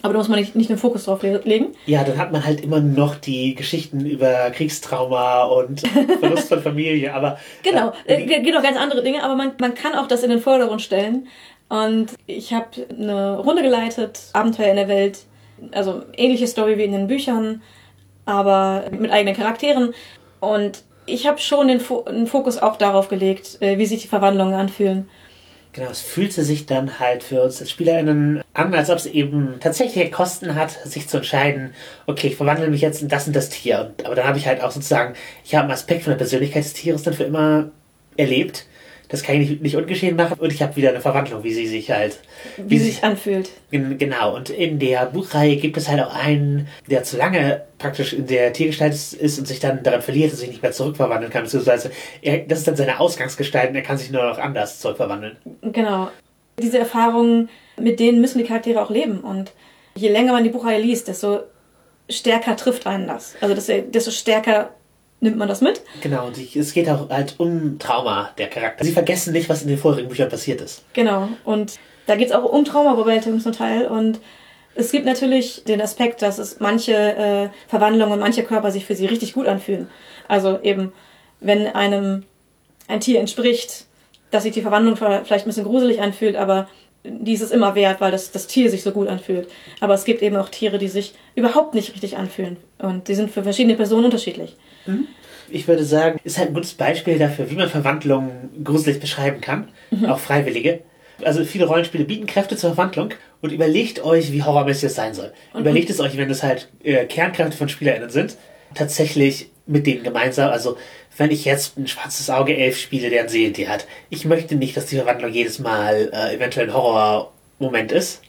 aber da muss man nicht, nicht den Fokus drauf le- legen. Ja, dann hat man halt immer noch die Geschichten über Kriegstrauma und Verlust von Familie, aber Genau, äh, noch ganz andere Dinge, aber man, man kann auch das in den Vordergrund stellen. Und ich habe eine Runde geleitet, Abenteuer in der Welt, also ähnliche Story wie in den Büchern, aber mit eigenen Charakteren. Und ich habe schon den, Fo den Fokus auch darauf gelegt, äh, wie sich die Verwandlungen anfühlen. Genau, es fühlte sich dann halt für uns als SpielerInnen an, als ob es eben tatsächlich Kosten hat, sich zu entscheiden, okay, ich verwandle mich jetzt in das und das Tier. Aber dann habe ich halt auch sozusagen, ich habe einen Aspekt von der Persönlichkeit des Tieres dann für immer erlebt, das kann ich nicht, ungeschehen machen und ich habe wieder eine Verwandlung, wie sie sich halt, Wie, sie sich anfühlt. Gen- Genau, und in der Buchreihe gibt es halt auch einen, der zu lange praktisch in der Tiergestalt ist und sich dann daran verliert und sich nicht mehr zurückverwandeln kann, beziehungsweise er, das ist dann seine Ausgangsgestalt und er kann sich nur noch anders zurückverwandeln. Genau. Diese Erfahrungen, mit denen müssen die Charaktere auch leben. Und je länger man die Buchreihe liest, desto stärker trifft einen das. Also desto stärker nimmt man das mit. Genau, und es geht auch halt um Trauma der Charakter. Sie vergessen nicht, was in den vorherigen Büchern passiert ist. Genau. Und da geht es auch um Traumabewältigung zum Teil. Und es gibt natürlich den Aspekt, dass es manche äh, Verwandlungen, manche Körper sich für sie richtig gut anfühlen. Also eben, wenn einem ein Tier entspricht, dass sich die Verwandlung vielleicht ein bisschen gruselig anfühlt, aber die ist es immer wert, weil das, das Tier sich so gut anfühlt. Aber es gibt eben auch Tiere, die sich überhaupt nicht richtig anfühlen. Und die sind für verschiedene Personen unterschiedlich. Ich würde sagen, ist halt ein gutes Beispiel dafür, wie man Verwandlungen gruselig beschreiben kann, auch Freiwillige. Also viele Rollenspiele bieten Kräfte zur Verwandlung und überlegt euch, wie horrormäßig es sein soll. Überlegt es euch, wenn es halt äh, Kernkräfte von SpielerInnen sind, tatsächlich mit denen gemeinsam. Also wenn ich jetzt ein schwarzes Auge Elf spiele, der ein Seelentier hat, ich möchte nicht, dass die Verwandlung jedes Mal äh, eventuell ein Horrormoment ist.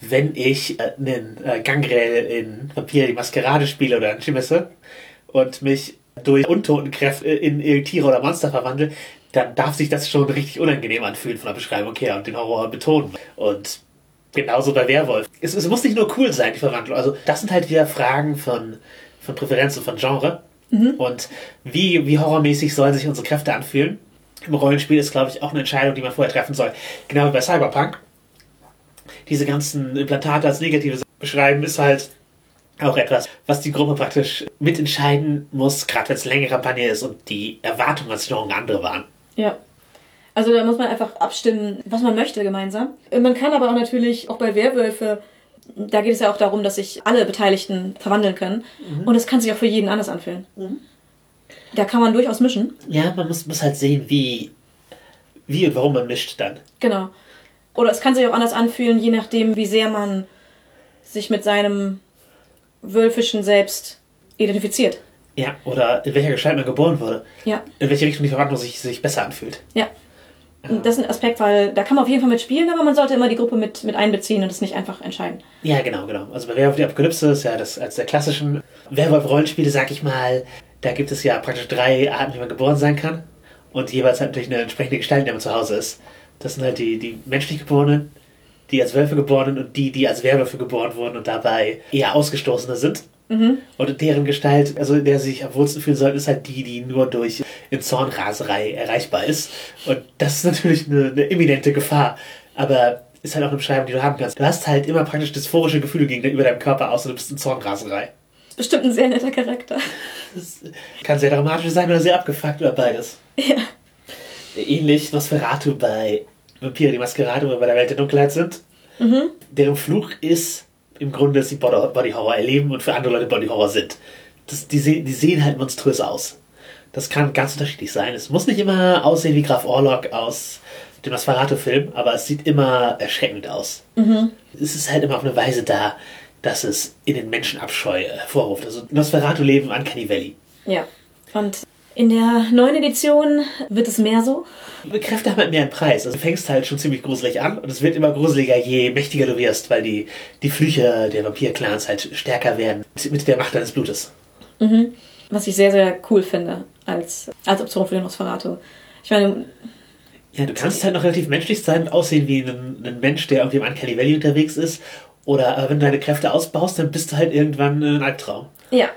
Wenn ich äh, einen äh, Gangrel in Vampir die Maskerade spiele oder einen Chimisse und mich durch Untotenkräfte in, in Tiere oder Monster verwandle, dann darf sich das schon richtig unangenehm anfühlen von der Beschreibung her und den Horror betonen. Und genauso bei Werwolf. Es, es muss nicht nur cool sein, die Verwandlung. Also das sind halt wieder Fragen von, von Präferenzen, von Genre. Und wie, wie horrormäßig sollen sich unsere Kräfte anfühlen? Im Rollenspiel ist, glaube ich, auch eine Entscheidung, die man vorher treffen soll. Genau wie bei Cyberpunk. Diese ganzen Implantate als negative beschreiben, ist halt auch etwas, was die Gruppe praktisch mitentscheiden muss, gerade wenn es eine längere Kampagne ist und die Erwartungen als Genre andere waren. Ja. Also da muss man einfach abstimmen, was man möchte gemeinsam. Man kann aber auch natürlich, auch bei Werwölfe, da geht es ja auch darum, dass sich alle Beteiligten verwandeln können. Und es kann sich auch für jeden anders anfühlen. Da kann man durchaus mischen. Ja, man muss, muss halt sehen, wie, wie und warum man mischt dann. Genau. Oder es kann sich auch anders anfühlen, je nachdem, wie sehr man sich mit seinem wölfischen Selbst identifiziert. Ja, oder in welcher Gestalt man geboren wurde. Ja, In welche Richtung die Verwandlung sich, sich besser anfühlt. ja. Und das ist ein Aspekt, weil da kann man auf jeden Fall mitspielen, aber man sollte immer die Gruppe mit, mit einbeziehen und es nicht einfach entscheiden. Ja, genau, genau. Also bei Werwolf die Apokalypse ist ja das als der klassischen Werwolf-Rollenspiele, sag ich mal, da gibt es ja praktisch drei Arten, wie man geboren sein kann. Und jeweils halt natürlich eine entsprechende Gestalt, in der man zu Hause ist. Das sind halt die, die menschlich Geborenen, die als Wölfe geborenen und die, die als Werwölfe geboren wurden und dabei eher Ausgestoßene sind. Und deren Gestalt, also in der sie sich am wohlsten fühlen sollten, ist halt die, die nur durch in Zornraserei erreichbar ist. Und das ist natürlich eine, eine eminente Gefahr. Aber ist halt auch eine Beschreibung, die du haben kannst. Du hast halt immer praktisch dysphorische Gefühle gegenüber deinem Körper, außer du bist in Zornraserei. Ist bestimmt ein sehr netter Charakter. Das kann sehr dramatisch sein oder sehr abgefuckt oder beides. Ja. Ähnlich Nosferatu bei Vampire die Maskerade, wir bei der Welt der Dunkelheit sind. Deren Fluch ist im Grunde, dass sie Body Horror erleben und für andere Leute Body Horror sind. Das, die, se die sehen halt monströs aus. Das kann ganz unterschiedlich sein. Es muss nicht immer aussehen wie Graf Orlok aus dem Nosferatu-Film, aber es sieht immer erschreckend aus. Es ist halt immer auf eine Weise da, dass es in den Menschen Abscheu hervorruft. Also Nosferatu leben an Canny Valley. Ja. Und in der neuen Edition wird es mehr so. Kräfte haben halt mehr einen Preis. Also du fängst halt schon ziemlich gruselig an und es wird immer gruseliger, je mächtiger du wirst, weil die, die Flüche der Vampir-Clans halt stärker werden mit der Macht deines Blutes. Was ich sehr, sehr cool finde als, als Option für den Nosferatu. Ich meine, Ja, du kannst halt noch relativ menschlich sein und aussehen wie ein, ein Mensch, der irgendwie im Uncanny Valley unterwegs ist. Oder äh, wenn du deine Kräfte ausbaust, dann bist du halt irgendwann äh, ein Albtraum. ja.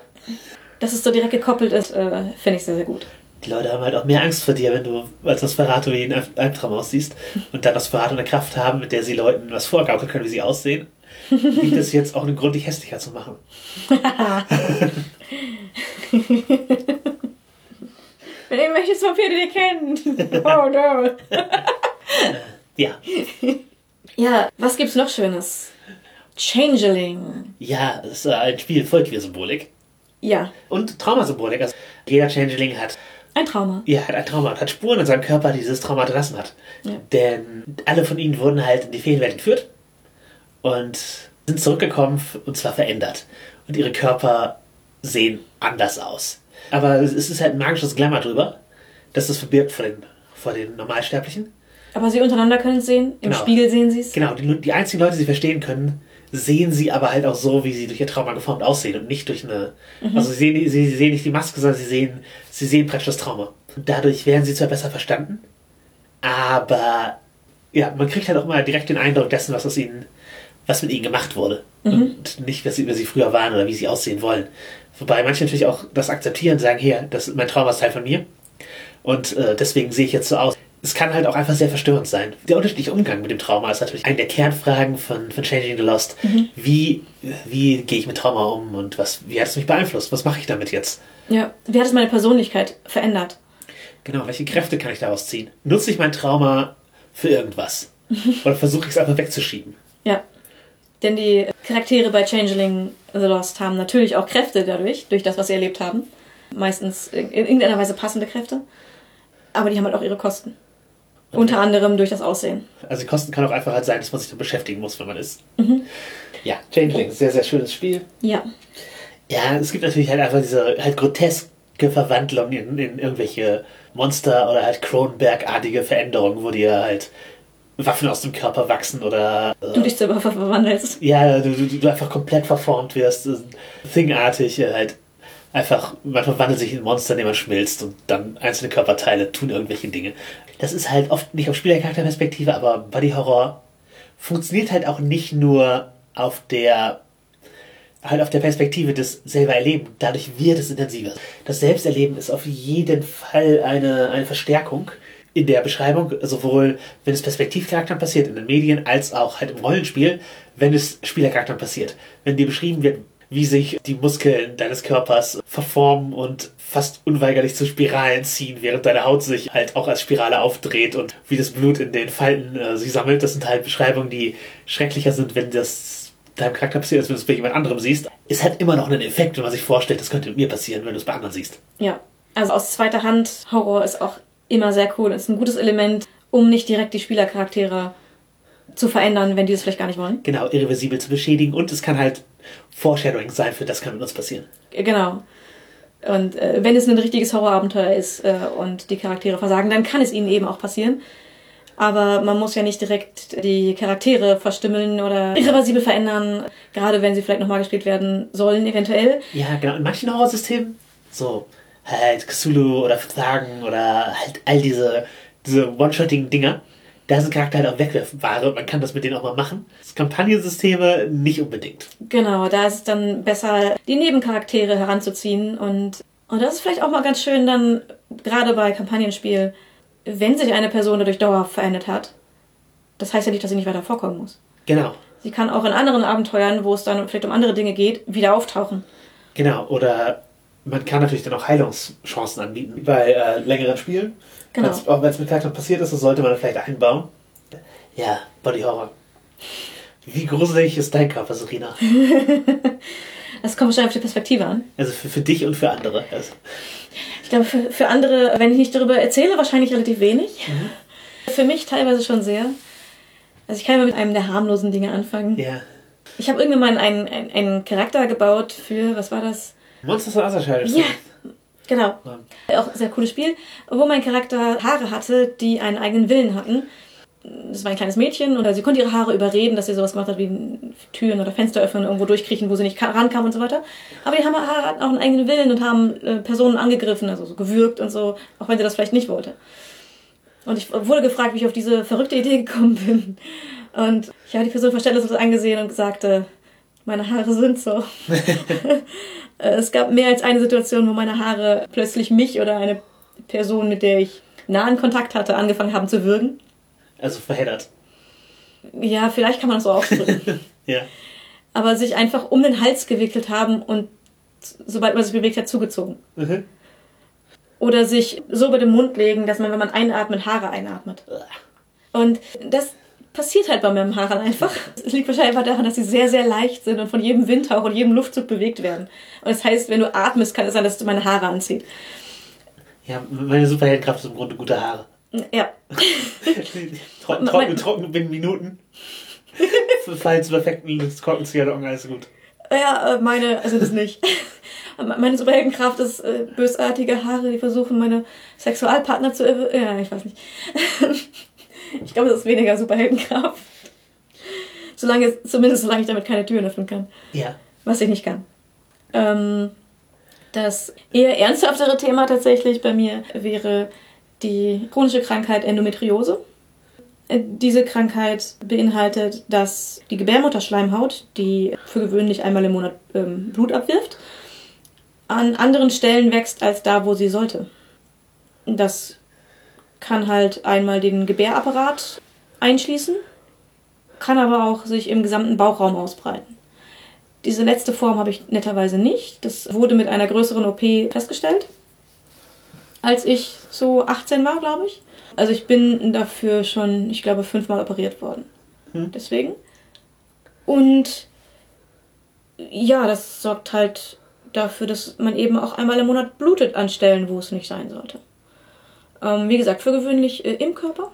Dass es so direkt gekoppelt ist, äh, finde ich sehr, sehr gut. Die Leute haben halt auch mehr Angst vor dir, wenn du als Nosferatu wie ein Al- Albtraum aussiehst. Und dann Nosferatu eine Kraft haben, mit der sie Leuten was vorgaukeln können, wie sie aussehen. Gibt es jetzt auch einen Grund, dich hässlicher zu machen. Wenn ihr welches Vampir ihr kennt. Oh no. Ja, Ja, was gibt's noch Schönes? Changeling. ja, es ist ein Spiel voll Queersymbolik. Ja, Und Traumasymbolik. Also jeder Changeling hat, ein Trauma. ja, hat ein Trauma und hat Spuren in seinem Körper, die dieses Trauma hinterlassen hat. Ja. Denn alle von ihnen wurden halt in die Feenwelt entführt und sind zurückgekommen und zwar verändert. Und ihre Körper sehen anders aus. Aber es ist halt ein magisches Glamour drüber, dass es verbirgt vor den, vor den Normalsterblichen. Aber sie untereinander können es sehen, im Genau. Spiegel sehen sie es. Genau, die, die einzigen Leute, die sie verstehen können, sehen sie aber halt auch so, wie sie durch ihr Trauma geformt aussehen und nicht durch eine. Also sie sehen, sie, sie sehen nicht die Maske, sondern sie sehen, sie sehen praktisch das Trauma. Und dadurch werden sie zwar besser verstanden, aber ja, man kriegt halt auch immer direkt den Eindruck dessen, was aus ihnen, was mit ihnen gemacht wurde. Und nicht, was sie über sie früher waren oder wie sie aussehen wollen. Wobei manche natürlich auch das akzeptieren und sagen, hier, das mein Trauma ist Teil von mir. Und äh, deswegen sehe ich jetzt so aus. Es kann halt auch einfach sehr verstörend sein. Der unterschiedliche Umgang mit dem Trauma ist natürlich eine der Kernfragen von, von Changing the Lost. Wie, wie gehe ich mit Trauma um und was, wie hat es mich beeinflusst? Was mache ich damit jetzt? Ja. Wie hat es meine Persönlichkeit verändert? Genau, welche Kräfte kann ich daraus ziehen? Nutze ich mein Trauma für irgendwas? Oder versuche ich es einfach wegzuschieben? Ja. Denn die Charaktere bei Changeling The Lost haben natürlich auch Kräfte dadurch, durch das, was sie erlebt haben. Meistens in irgendeiner Weise passende Kräfte. Aber die haben halt auch ihre Kosten. Unter anderem durch das Aussehen. Also Kosten kann auch einfach halt sein, dass man sich damit beschäftigen muss, wenn man ist. Ja, Changeling, sehr, sehr schönes Spiel. Ja. Ja, es gibt natürlich halt einfach diese halt groteske Verwandlung in, in irgendwelche Monster oder halt Cronenberg-artige Veränderungen, wo dir halt Waffen aus dem Körper wachsen oder Du äh, dich selber ver- verwandelst. ja, du, du, du einfach komplett verformt wirst, äh, Thing-artig, äh, halt einfach, man verwandelt sich in Monster, indem man schmilzt und dann einzelne Körperteile tun irgendwelche Dinge. Das ist halt oft nicht auf Spielercharakterperspektive, aber Body Horror funktioniert halt auch nicht nur auf der halt auf der Perspektive des selber Erleben. Dadurch wird es intensiver. Das Selbsterleben ist auf jeden Fall eine, eine Verstärkung in der Beschreibung, sowohl wenn es Perspektivcharakteren passiert in den Medien, als auch halt im Rollenspiel, wenn es Spielercharakteren passiert. Wenn dir beschrieben wird, wie sich die Muskeln deines Körpers verformen und fast unweigerlich zu Spiralen ziehen, während deine Haut sich halt auch als Spirale aufdreht und wie das Blut in den Falten äh, sich sammelt. Das sind halt Beschreibungen, die schrecklicher sind, wenn das deinem Charakter passiert, als wenn du es bei jemand anderem siehst. Es hat immer noch einen Effekt, wenn man sich vorstellt, das könnte mir passieren, wenn du es bei anderen siehst. Ja. Also aus zweiter Hand Horror ist auch immer sehr cool. Ist ein gutes Element, um nicht direkt die Spielercharaktere zu verändern, wenn die es vielleicht gar nicht wollen. Genau, irreversibel zu beschädigen und es kann halt Foreshadowing sein für das kann mit uns passieren. Genau. Und äh, wenn es ein richtiges Horrorabenteuer ist äh, und die Charaktere versagen, dann kann es ihnen eben auch passieren. Aber man muss ja nicht direkt die Charaktere verstimmeln oder irreversibel verändern, gerade wenn sie vielleicht nochmal gespielt werden sollen, eventuell. Ja, genau. In manchen Horrorsystemen, so halt Cthulhu oder Versagen oder halt all diese, diese one-shottigen Da sind Charakter halt auch Wegwerfware und man kann das mit denen auch mal machen. Das Kampagnensysteme nicht unbedingt. Genau, da ist es dann besser, die Nebencharaktere heranzuziehen und, und das ist vielleicht auch mal ganz schön dann, gerade bei Kampagnenspiel, wenn sich eine Person dadurch dauerhaft verändert hat, das heißt ja nicht, dass sie nicht weiter vorkommen muss. Genau. Sie kann auch in anderen Abenteuern, wo es dann vielleicht um andere Dinge geht, wieder auftauchen. Genau. Oder man kann natürlich dann auch Heilungschancen anbieten. wie Bei äh, längeren Spielen. Genau. Wenn's- Auch wenn es mit Charakteren passiert ist, das sollte man vielleicht einbauen. Ja, Body Horror. Wie gruselig ist dein Körper, Serena? Das kommt wahrscheinlich auf die Perspektive an. Also für, für dich und für andere. Also, Ich glaube, für, für andere, wenn ich nicht darüber erzähle, wahrscheinlich relativ wenig. Für mich teilweise schon sehr. Also ich kann mal mit einem der harmlosen Dinge anfangen. ja. Ich habe irgendwann mal einen, einen, einen Charakter gebaut für, was war das? Monsters of Othershire. Ja, genau. Ja. Auch ein sehr cooles Spiel, wo mein Charakter Haare hatte, die einen eigenen Willen hatten. Das war ein kleines Mädchen und sie konnte ihre Haare überreden, dass sie sowas gemacht hat wie Türen oder Fenster öffnen, irgendwo durchkriechen, wo sie nicht ka- rankam und so weiter. Aber die haben Haare hatten auch einen eigenen Willen und haben äh, Personen angegriffen, also so gewürgt und so, auch wenn sie das vielleicht nicht wollte. Und ich wurde gefragt, wie ich auf diese verrückte Idee gekommen bin. Und ich habe die Person verständnislos angesehen und gesagt, äh, meine Haare sind so. Äh, es gab mehr als eine Situation, wo meine Haare plötzlich mich oder eine Person, mit der ich nahen Kontakt hatte, angefangen haben zu würgen. Also verheddert. Ja, vielleicht kann man das so ausdrücken. Ja. Aber sich einfach um den Hals gewickelt haben und sobald man sich bewegt hat, zugezogen. Mhm. Oder sich so über den Mund legen, dass man, wenn man einatmet, Haare einatmet. Und das passiert halt bei meinen Haaren einfach. Es liegt wahrscheinlich einfach daran, dass sie sehr, sehr leicht sind und von jedem Windhauch und jedem Luftzug bewegt werden. Und das heißt, wenn du atmest, kann es sein, dass du meine Haare anzieht. Ja, meine Superheldenkraft ist im Grunde gute Haare. Ja. trocken, trocken, trocken binnen Minuten. Falls perfekten Korkenzieher alles gut. Ja, äh, meine, also das nicht. Meine Superheldenkraft ist äh, bösartige Haare, die versuchen, meine Sexualpartner zu. Ja, ich weiß nicht. Glaube, das ist weniger Superheldenkraft. Solange, zumindest solange ich damit keine Türen öffnen kann. Ja. Was ich nicht kann. Ähm, das eher ernsthaftere Thema tatsächlich bei mir wäre die chronische Krankheit Endometriose. Äh, Diese Krankheit beinhaltet, dass die Gebärmutterschleimhaut, die für gewöhnlich einmal im Monat ähm, Blut abwirft, an anderen Stellen wächst als da, wo sie sollte. Das kann halt einmal den Gebärapparat einschließen, kann aber auch sich im gesamten Bauchraum ausbreiten. Diese letzte Form habe ich netterweise nicht. Das wurde mit einer größeren OP festgestellt, als ich so 18 war, glaube ich. Also ich bin dafür schon, ich glaube, fünfmal operiert worden. Hm. Deswegen. Und ja, das sorgt halt dafür, dass man eben auch einmal im Monat blutet an Stellen, wo es nicht sein sollte. Ähm, wie gesagt, für gewöhnlich äh, im Körper.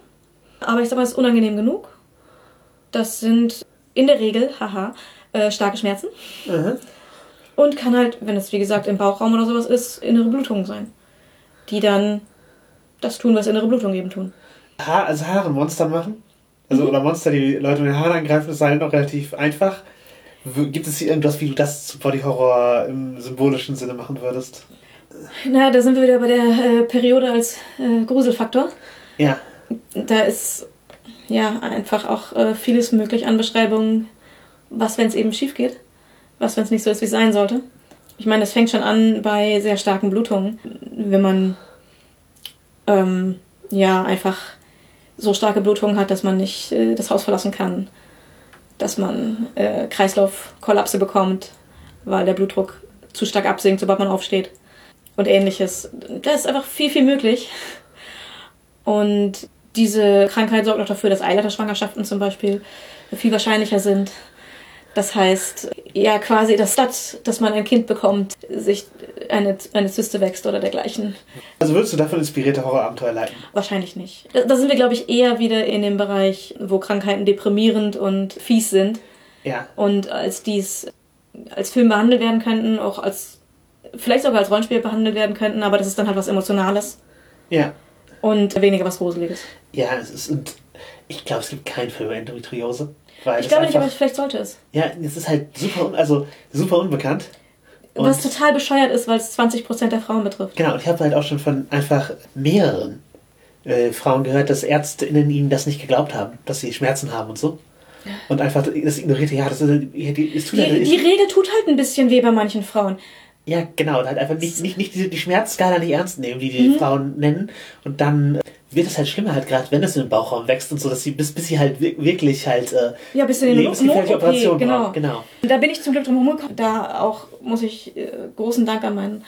Aber ich sag mal, es ist unangenehm genug. Das sind in der Regel, haha, äh, starke Schmerzen. Mhm. Und kann halt, wenn es wie gesagt im Bauchraum oder sowas ist, innere Blutungen sein. Die dann das tun, was innere Blutungen eben tun. Ha also Haare Monster machen? Also, Mhm. oder Monster, die Leute mit den Haaren angreifen, ist halt noch relativ einfach. Gibt es hier irgendwas, wie du das zum Body Horror im symbolischen Sinne machen würdest? Na, da sind wir wieder bei der äh, Periode als äh, Gruselfaktor. Ja. Da ist ja einfach auch äh, vieles möglich an Beschreibungen, was, wenn es eben schief geht, was, wenn es nicht so ist, wie es sein sollte. Ich meine, das fängt schon an bei sehr starken Blutungen, wenn man ähm, ja einfach so starke Blutungen hat, dass man nicht äh, das Haus verlassen kann, dass man äh, Kreislaufkollapse bekommt, weil der Blutdruck zu stark absinkt, sobald man aufsteht und ähnliches. Da ist einfach viel, viel möglich. Und diese Krankheit sorgt auch dafür, dass Eileiterschwangerschaften zum Beispiel viel wahrscheinlicher sind. Das heißt, ja, quasi, dass statt, dass man ein Kind bekommt, sich eine, eine Zyste wächst oder dergleichen. Also würdest du davon inspirierte Horrorabenteuer leiten? Wahrscheinlich nicht. Da, da sind wir, glaube ich, eher wieder in dem Bereich, wo Krankheiten deprimierend und fies sind. Ja. Und als dies als Film behandelt werden könnten, auch als, vielleicht sogar als Rollenspiel behandelt werden könnten, aber das ist dann halt was Emotionales Ja. und weniger was Gruseliges. Ja, es ist, und ich glaube, es gibt keinen Film über Endometriose. Weil Ich das glaube nicht, aber vielleicht sollte es. Ja, es ist halt super, also super unbekannt. Und Was total bescheuert ist, weil es 20% der Frauen betrifft. Genau, und ich habe halt auch schon von einfach mehreren äh, Frauen gehört, dass ÄrztInnen ihnen das nicht geglaubt haben, dass sie Schmerzen haben und so. Und einfach das ignorierte, ja, das ist, es tut Die, die Regel tut halt ein bisschen weh bei manchen Frauen. Ja, genau, und halt einfach nicht, nicht, nicht die, die Schmerzskala nicht ernst nehmen, die die Frauen nennen. Und dann wird es halt schlimmer halt gerade, wenn es in den Bauchraum wächst und so, dass sie bis, bis sie halt wir- wirklich halt äh, Ja, bis in den lebensgefährliche Operationen genau. brauchen. Genau. Da bin ich zum Glück drum herumgekommen. Da auch muss ich äh, großen Dank an meinen,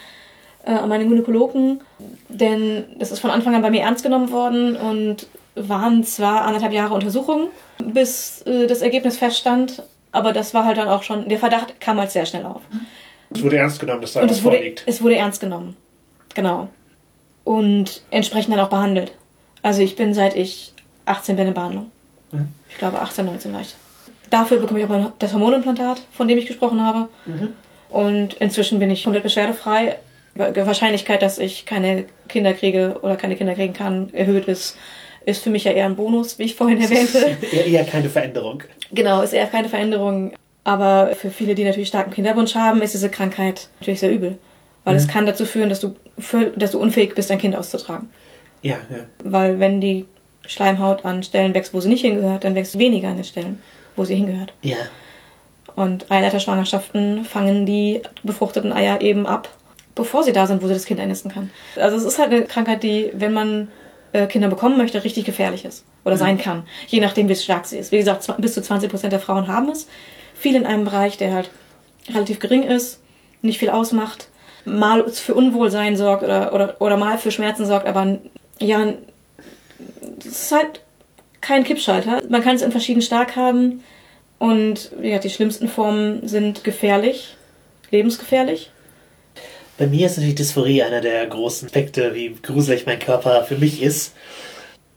äh, an meine Gynäkologen, denn das ist von Anfang an bei mir ernst genommen worden und waren zwar anderthalb Jahre Untersuchungen, bis äh, das Ergebnis feststand, aber das war halt dann auch schon, der Verdacht kam halt sehr schnell auf. Es wurde ernst genommen, dass da Und was es wurde, vorliegt. es wurde ernst genommen. Genau. Und entsprechend dann auch behandelt. Also ich bin seit ich 18 bin in Behandlung. Mhm. Ich glaube 18, 19 war ich. Dafür bekomme ich auch das Hormonimplantat, von dem ich gesprochen habe. Mhm. Und inzwischen bin ich komplett beschwerdefrei. Die Wahrscheinlichkeit, dass ich keine Kinder kriege oder keine Kinder kriegen kann, erhöht ist, ist für mich ja eher ein Bonus, wie ich vorhin erwähnte. Eher, eher keine Veränderung. Genau, ist eher keine Veränderung. Aber für viele, die natürlich starken Kinderwunsch haben, ist diese Krankheit natürlich sehr übel. Weil es kann dazu führen, dass du, dass du unfähig bist, ein Kind auszutragen. Ja, ja. Weil wenn die Schleimhaut an Stellen wächst, wo sie nicht hingehört, dann wächst weniger an den Stellen, wo sie hingehört. Ja. Und Eileiterschwangerschaften fangen die befruchteten Eier eben ab, bevor sie da sind, wo sie das Kind einnisten kann. Also es ist halt eine Krankheit, die, wenn man äh, Kinder bekommen möchte, richtig gefährlich ist oder sein kann. Je nachdem, wie stark sie ist. Wie gesagt, bis zu 20 Prozent der Frauen haben es. Viel in einem Bereich, der halt relativ gering ist, nicht viel ausmacht, mal für Unwohlsein sorgt oder, oder, oder mal für Schmerzen sorgt, aber ja, es ist halt kein Kippschalter. Man kann es in verschieden stark haben und ja, die schlimmsten Formen sind gefährlich, lebensgefährlich. Bei mir ist natürlich Dysphorie einer der großen Aspekte, wie gruselig mein Körper für mich ist.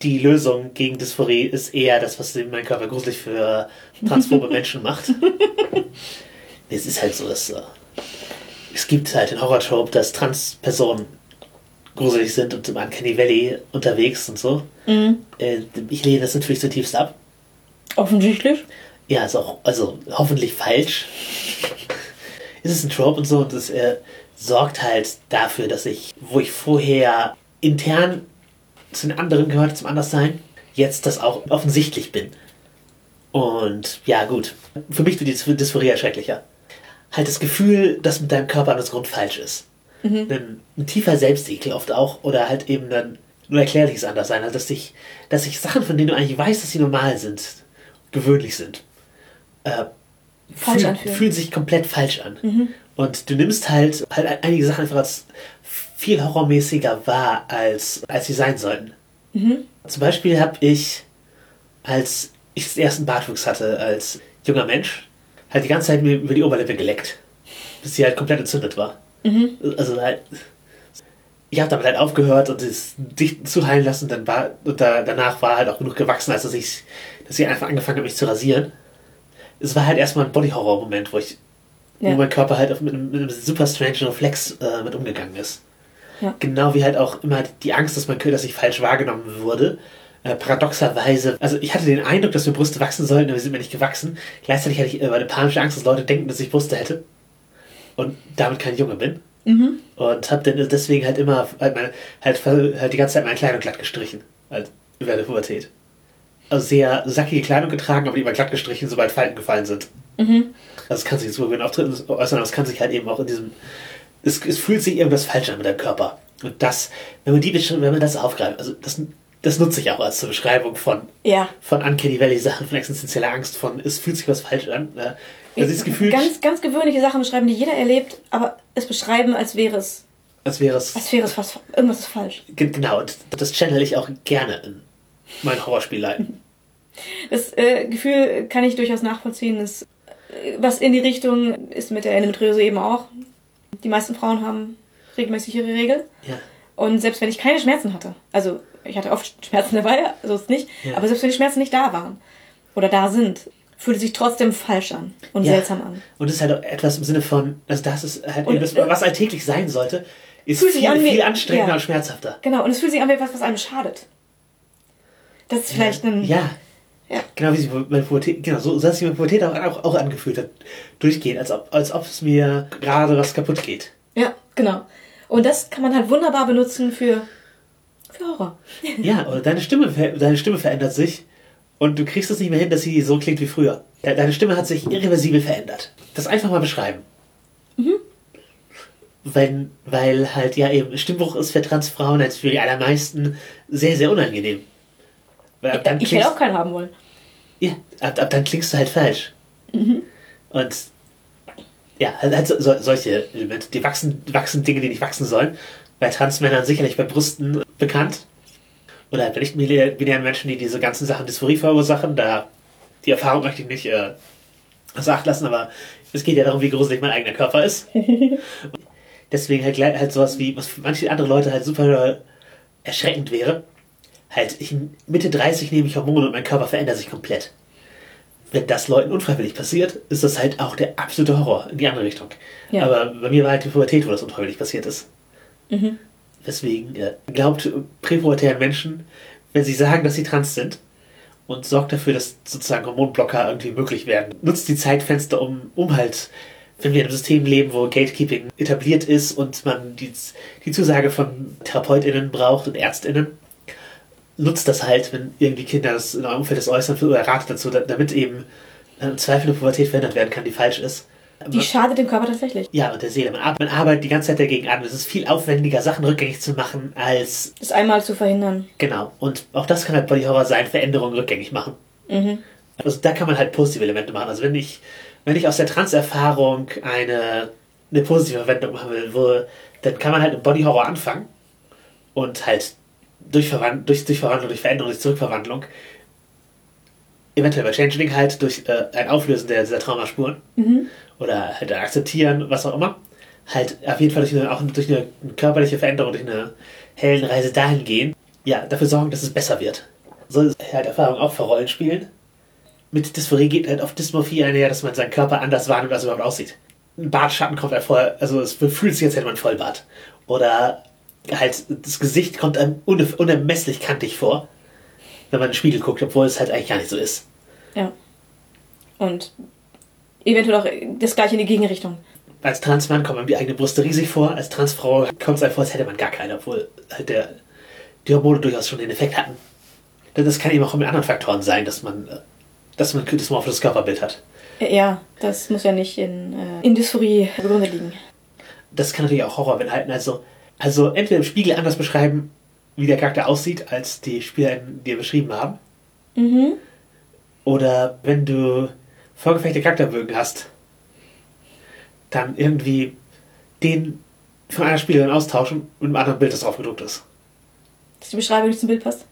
Die Lösung gegen Dysphorie ist eher das, was mein Körper gruselig für transphobe Menschen macht. es ist halt so, dass äh, es gibt halt den Horror-Trope, dass Trans-Personen gruselig sind und im Uncanny Valley unterwegs und so. Mhm. Äh, ich lehne das natürlich zutiefst ab. Offensichtlich. Ja, ist auch, also hoffentlich falsch. ist es ein Trope und so und es äh, sorgt halt dafür, dass ich, wo ich vorher intern zu den anderen gehört, zum Anderssein, jetzt das auch offensichtlich bin. Und ja, gut. Für mich wird die Dysphorie erschrecklicher. Halt das Gefühl, dass mit deinem Körper das Grund falsch ist. Ein, ein tiefer Selbstekel oft auch oder halt eben ein nur erklärliches Anderssein. Also dass ich, dass ich Sachen, von denen du eigentlich weißt, dass sie normal sind, gewöhnlich sind, äh, Falsch fühl, anfühlen. fühlen sich komplett falsch an. Und du nimmst halt, halt einige Sachen einfach als viel horrormäßiger wahr, als, als sie sein sollten. Zum Beispiel habe ich, als ich das ersten Bartwuchs hatte, als junger Mensch, halt die ganze Zeit mir über die Oberlippe geleckt. Bis sie halt komplett entzündet war. Also halt. Ich habe damit halt aufgehört und es dicht zu heilen lassen. Dann war, und da, danach war halt auch genug gewachsen, als dass ich, dass ich einfach angefangen habe, mich zu rasieren. Es war halt erstmal ein Body-Horror-Moment, wo ich, Ja. wo mein Körper halt mit, einem, mit einem super strange Reflex äh, mit umgegangen ist. Ja. Genau wie halt auch immer die Angst, dass man dass ich falsch wahrgenommen wurde. Äh, paradoxerweise, also ich hatte den Eindruck, dass mir Brüste wachsen sollten, aber sie sind mir nicht gewachsen. Gleichzeitig hatte ich immer eine panische Angst, dass Leute denken, dass ich Brüste hätte. Und damit kein Junge bin. Und habe dann deswegen halt immer halt, meine, halt, halt die ganze Zeit meine Kleidung glatt gestrichen. Halt während der Pubertät. Also sehr sackige Kleidung getragen, aber die immer glatt gestrichen, sobald Falten gefallen sind. Also es kann sich in super Auftritten äußern, aber es kann sich halt eben auch in diesem. Es, es fühlt sich irgendwas falsch an mit deinem Körper. Und das, wenn man die wenn man das aufgreift, also das, das nutze ich auch als zur Beschreibung von, Ja. von Uncanny Valley Sachen, von existenzieller Angst, von es fühlt sich was falsch an. äh, Also das Gefühl, Ganz, ganz gewöhnliche Sachen beschreiben, die jeder erlebt, aber es beschreiben, als wäre es, als wäre es. als wäre es was, irgendwas ist falsch. Ge- Genau, und das channel ich auch gerne in mein Horrorspieleien. Das äh, Gefühl kann ich durchaus nachvollziehen. Das, äh, was in die Richtung ist mit der Endometriose eben auch. Die meisten Frauen haben regelmäßig ihre Regel. Ja. Und selbst wenn ich keine Schmerzen hatte, also ich hatte oft Schmerzen dabei, so ist es nicht, Ja. aber selbst wenn die Schmerzen nicht da waren oder da sind, fühlt es sich trotzdem falsch an und Ja. seltsam an. Und es ist halt auch etwas im Sinne von, also das ist halt Und, äh, was alltäglich sein sollte, ist Fühlt sich viel, an wie- viel anstrengender ja. und schmerzhafter. Genau, und es fühlt sich an wie etwas, was einem schadet. Das ist vielleicht ein. Ja. Ja. Genau wie sich meine Pubertät, genau, so, so hat sich meine Pubertät auch, auch, auch angefühlt hat. Durchgehend, als ob, als ob es mir gerade was kaputt geht. Ja, genau. Und das kann man halt wunderbar benutzen für, für Horror. Ja, oder deine Stimme, deine Stimme verändert sich und du kriegst es nicht mehr hin, dass sie so klingt wie früher. De- Deine Stimme hat sich irreversibel verändert. Das einfach mal beschreiben. Mhm. Wenn, weil halt ja eben Stimmbruch ist für Transfrauen als für die allermeisten sehr, sehr unangenehm. Weil ich klingst- hätte auch keinen haben wollen. Ja, ab, ab dann klingst du halt falsch. Mhm. Und ja, halt, halt so, so, solche Elemente. Die wachsen, wachsen Dinge, die nicht wachsen sollen. Bei Transmännern sicherlich bei Brüsten bekannt. Oder bei nicht binären Menschen, die diese ganzen Sachen Dysphorie verursachen. Da die Erfahrung möchte ich nicht äh, außer Acht lassen, aber es geht ja darum, wie gruselig mein eigener Körper ist. Deswegen halt, halt sowas wie, was für manche andere Leute halt super erschreckend wäre. Halt, ich, Mitte 30 nehme ich Hormone und mein Körper verändert sich komplett. Wenn das Leuten unfreiwillig passiert, ist das halt auch der absolute Horror in die andere Richtung. Ja. Aber bei mir war halt die Pubertät, wo das unfreiwillig passiert ist. Deswegen äh, glaubt präpubertären Menschen, wenn sie sagen, dass sie trans sind und sorgt dafür, dass sozusagen Hormonblocker irgendwie möglich werden. Nutzt die Zeitfenster, um, um halt, wenn wir in einem System leben, wo Gatekeeping etabliert ist und man die, die Zusage von TherapeutInnen braucht und ÄrztInnen, nutzt das halt, wenn irgendwie Kinder das in eurem Umfeld das äußern oder ratet dazu, da- damit eben äh, im Zweifel eine Pubertät verhindert werden kann, die falsch ist. Die schadet dem Körper tatsächlich. Ja, und der Seele. Man, ar- man arbeitet die ganze Zeit dagegen an. Es ist viel aufwendiger, Sachen rückgängig zu machen, als. Das einmal zu verhindern. Genau. Und auch das kann halt Body Horror sein, Veränderungen rückgängig machen. Also da kann man halt positive Elemente machen. Also wenn ich, wenn ich aus der Trans-Erfahrung eine, eine positive Verwendung machen will, wo, dann kann man halt im Body Horror anfangen und halt durch, Verwand durch, durch Verwandlung, durch Veränderung, durch Zurückverwandlung, eventuell bei Changeling halt durch äh, ein Auflösen der, dieser Traumaspuren oder halt ein Akzeptieren, was auch immer, halt auf jeden Fall durch eine, auch durch eine körperliche Veränderung, durch eine Heldenreise dahin gehen, ja, dafür sorgen, dass es besser wird. So ist halt Erfahrung auch für Rollenspielen. mit Dysphorie geht halt auf Dysmorphie einher, dass man seinen Körper anders wahrnimmt, als er überhaupt aussieht. Ein Bartschatten kommt einem vor, also es fühlt sich, als hätte man Vollbart. Oder halt, das Gesicht kommt einem une- unermesslich kantig vor, wenn man in den Spiegel guckt, obwohl es halt eigentlich gar nicht so ist. Ja. Und eventuell auch das gleiche in die Gegenrichtung. Als Transmann kommt einem die eigene Brüste riesig vor, als Transfrau kommt es einem vor, als hätte man gar keine, obwohl halt der, die Hormone durchaus schon den Effekt hatten. Denn das kann eben auch mit anderen Faktoren sein, dass man, dass man ein dysmorphisches Körperbild hat. Ja, das muss ja nicht in, äh, in Dysphorie begründet liegen. Das kann natürlich auch Horror beinhalten. Also, also entweder im Spiegel anders beschreiben, wie der Charakter aussieht, als die Spieler dir beschrieben haben. Mhm. Oder wenn du vorgefertigte Charakterbögen hast, dann irgendwie den von einer Spielerin austauschen mit einem anderen Bild, das drauf gedruckt ist. Dass die Beschreibung nicht zum Bild passt.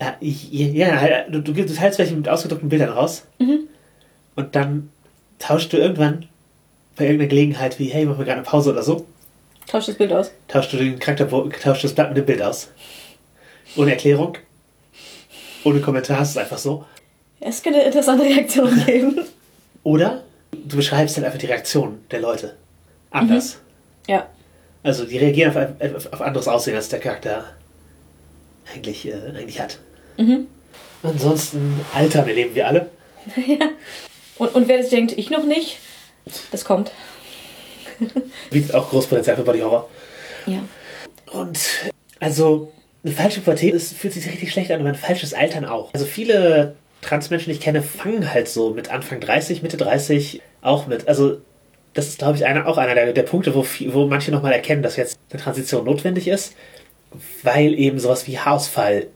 Ja, ich- ja halt, du, du gibst- du teilst welche mit ausgedruckten Bildern raus Mhm. und dann tauschst du irgendwann bei irgendeiner Gelegenheit wie, hey, mach mir gerade eine Pause oder so, Tauscht das Bild aus. tauschst du den Charakter, tauschst das Blatt mit dem Bild aus. Ohne Erklärung, ohne Kommentar, es ist einfach so. Es könnte interessante Reaktionen geben. Oder du beschreibst halt einfach die Reaktion der Leute anders. Ja. Also die reagieren auf, auf, auf anderes Aussehen, als der Charakter eigentlich, äh, eigentlich hat. Mhm. Ansonsten altern erleben wir alle. Und, und wer jetzt denkt, ich noch nicht, das kommt. Bietet auch Großpotenzial für Body Horror. Ja. Und also eine falsche Pubertät ist, fühlt sich richtig schlecht an, aber ein falsches Altern auch. Also viele Transmenschen, die ich kenne, fangen halt so mit Anfang 30, Mitte 30 auch mit. Also das ist, glaube ich, einer, auch einer der, der Punkte, wo, wo manche nochmal erkennen, dass jetzt eine Transition notwendig ist, weil eben sowas wie Haarausfall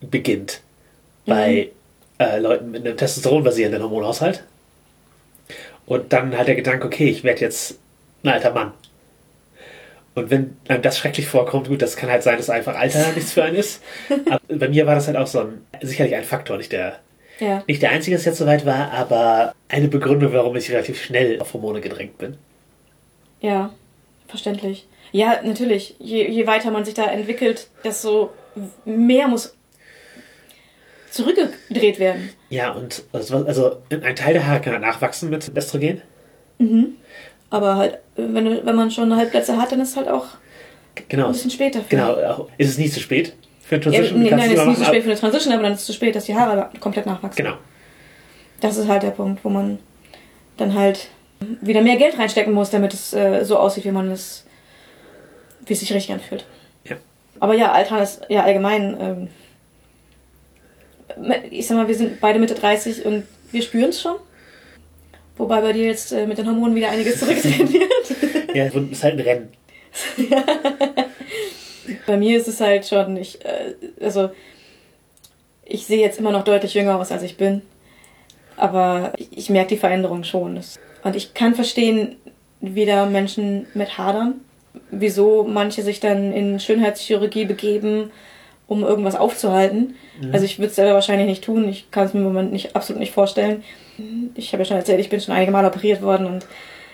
beginnt bei äh, Leuten mit einem Testosteron basierenden Hormonhaushalt. Und dann halt der Gedanke, okay, ich werde jetzt ein alter Mann. Und wenn einem das schrecklich vorkommt, gut, das kann halt sein, dass einfach Alter nichts für einen ist. Aber bei mir war das halt auch so ein, sicherlich ein Faktor, nicht der, Ja. nicht der einzige, das jetzt soweit war, aber eine Begründung, warum ich relativ schnell auf Hormone gedrängt bin. Ja. Verständlich. Ja, natürlich. Je, je weiter man sich da entwickelt, desto mehr muss zurückgedreht werden. Ja, und also, also ein Teil der Haare kann halt nachwachsen mit Östrogen. Aber halt, wenn, wenn man schon Halbplätze hat, dann ist es halt auch Genau. ein bisschen später. Genau. Ist es nie zu spät für eine Ja, Transition? nee, Kannst nein, es ist nicht zu spät für eine Transition, aber dann ist es zu spät, dass die Haare komplett nachwachsen. Genau. Das ist halt der Punkt, wo man dann halt wieder mehr Geld reinstecken muss, damit es äh, so aussieht, wie man es, wie es sich richtig anfühlt. Ja. Aber ja, Altern ist ja allgemein, ähm, ich sag mal, wir sind beide Mitte 30 und wir spüren es schon. Wobei bei dir jetzt äh, mit den Hormonen wieder einiges zurückgedreht wird. Ja, es ist halt ein Rennen. Bei mir ist es halt schon, ich, äh, also, ich sehe jetzt immer noch deutlich jünger aus, als ich bin. Aber ich, ich merke die Veränderung schon. Und ich kann verstehen, wie da Menschen mit hadern. Wieso manche sich dann in Schönheitschirurgie begeben, um irgendwas aufzuhalten. Also ich würde es selber wahrscheinlich nicht tun. Ich kann es mir im Moment nicht, absolut nicht vorstellen. Ich habe ja schon erzählt, ich bin schon einige Mal operiert worden und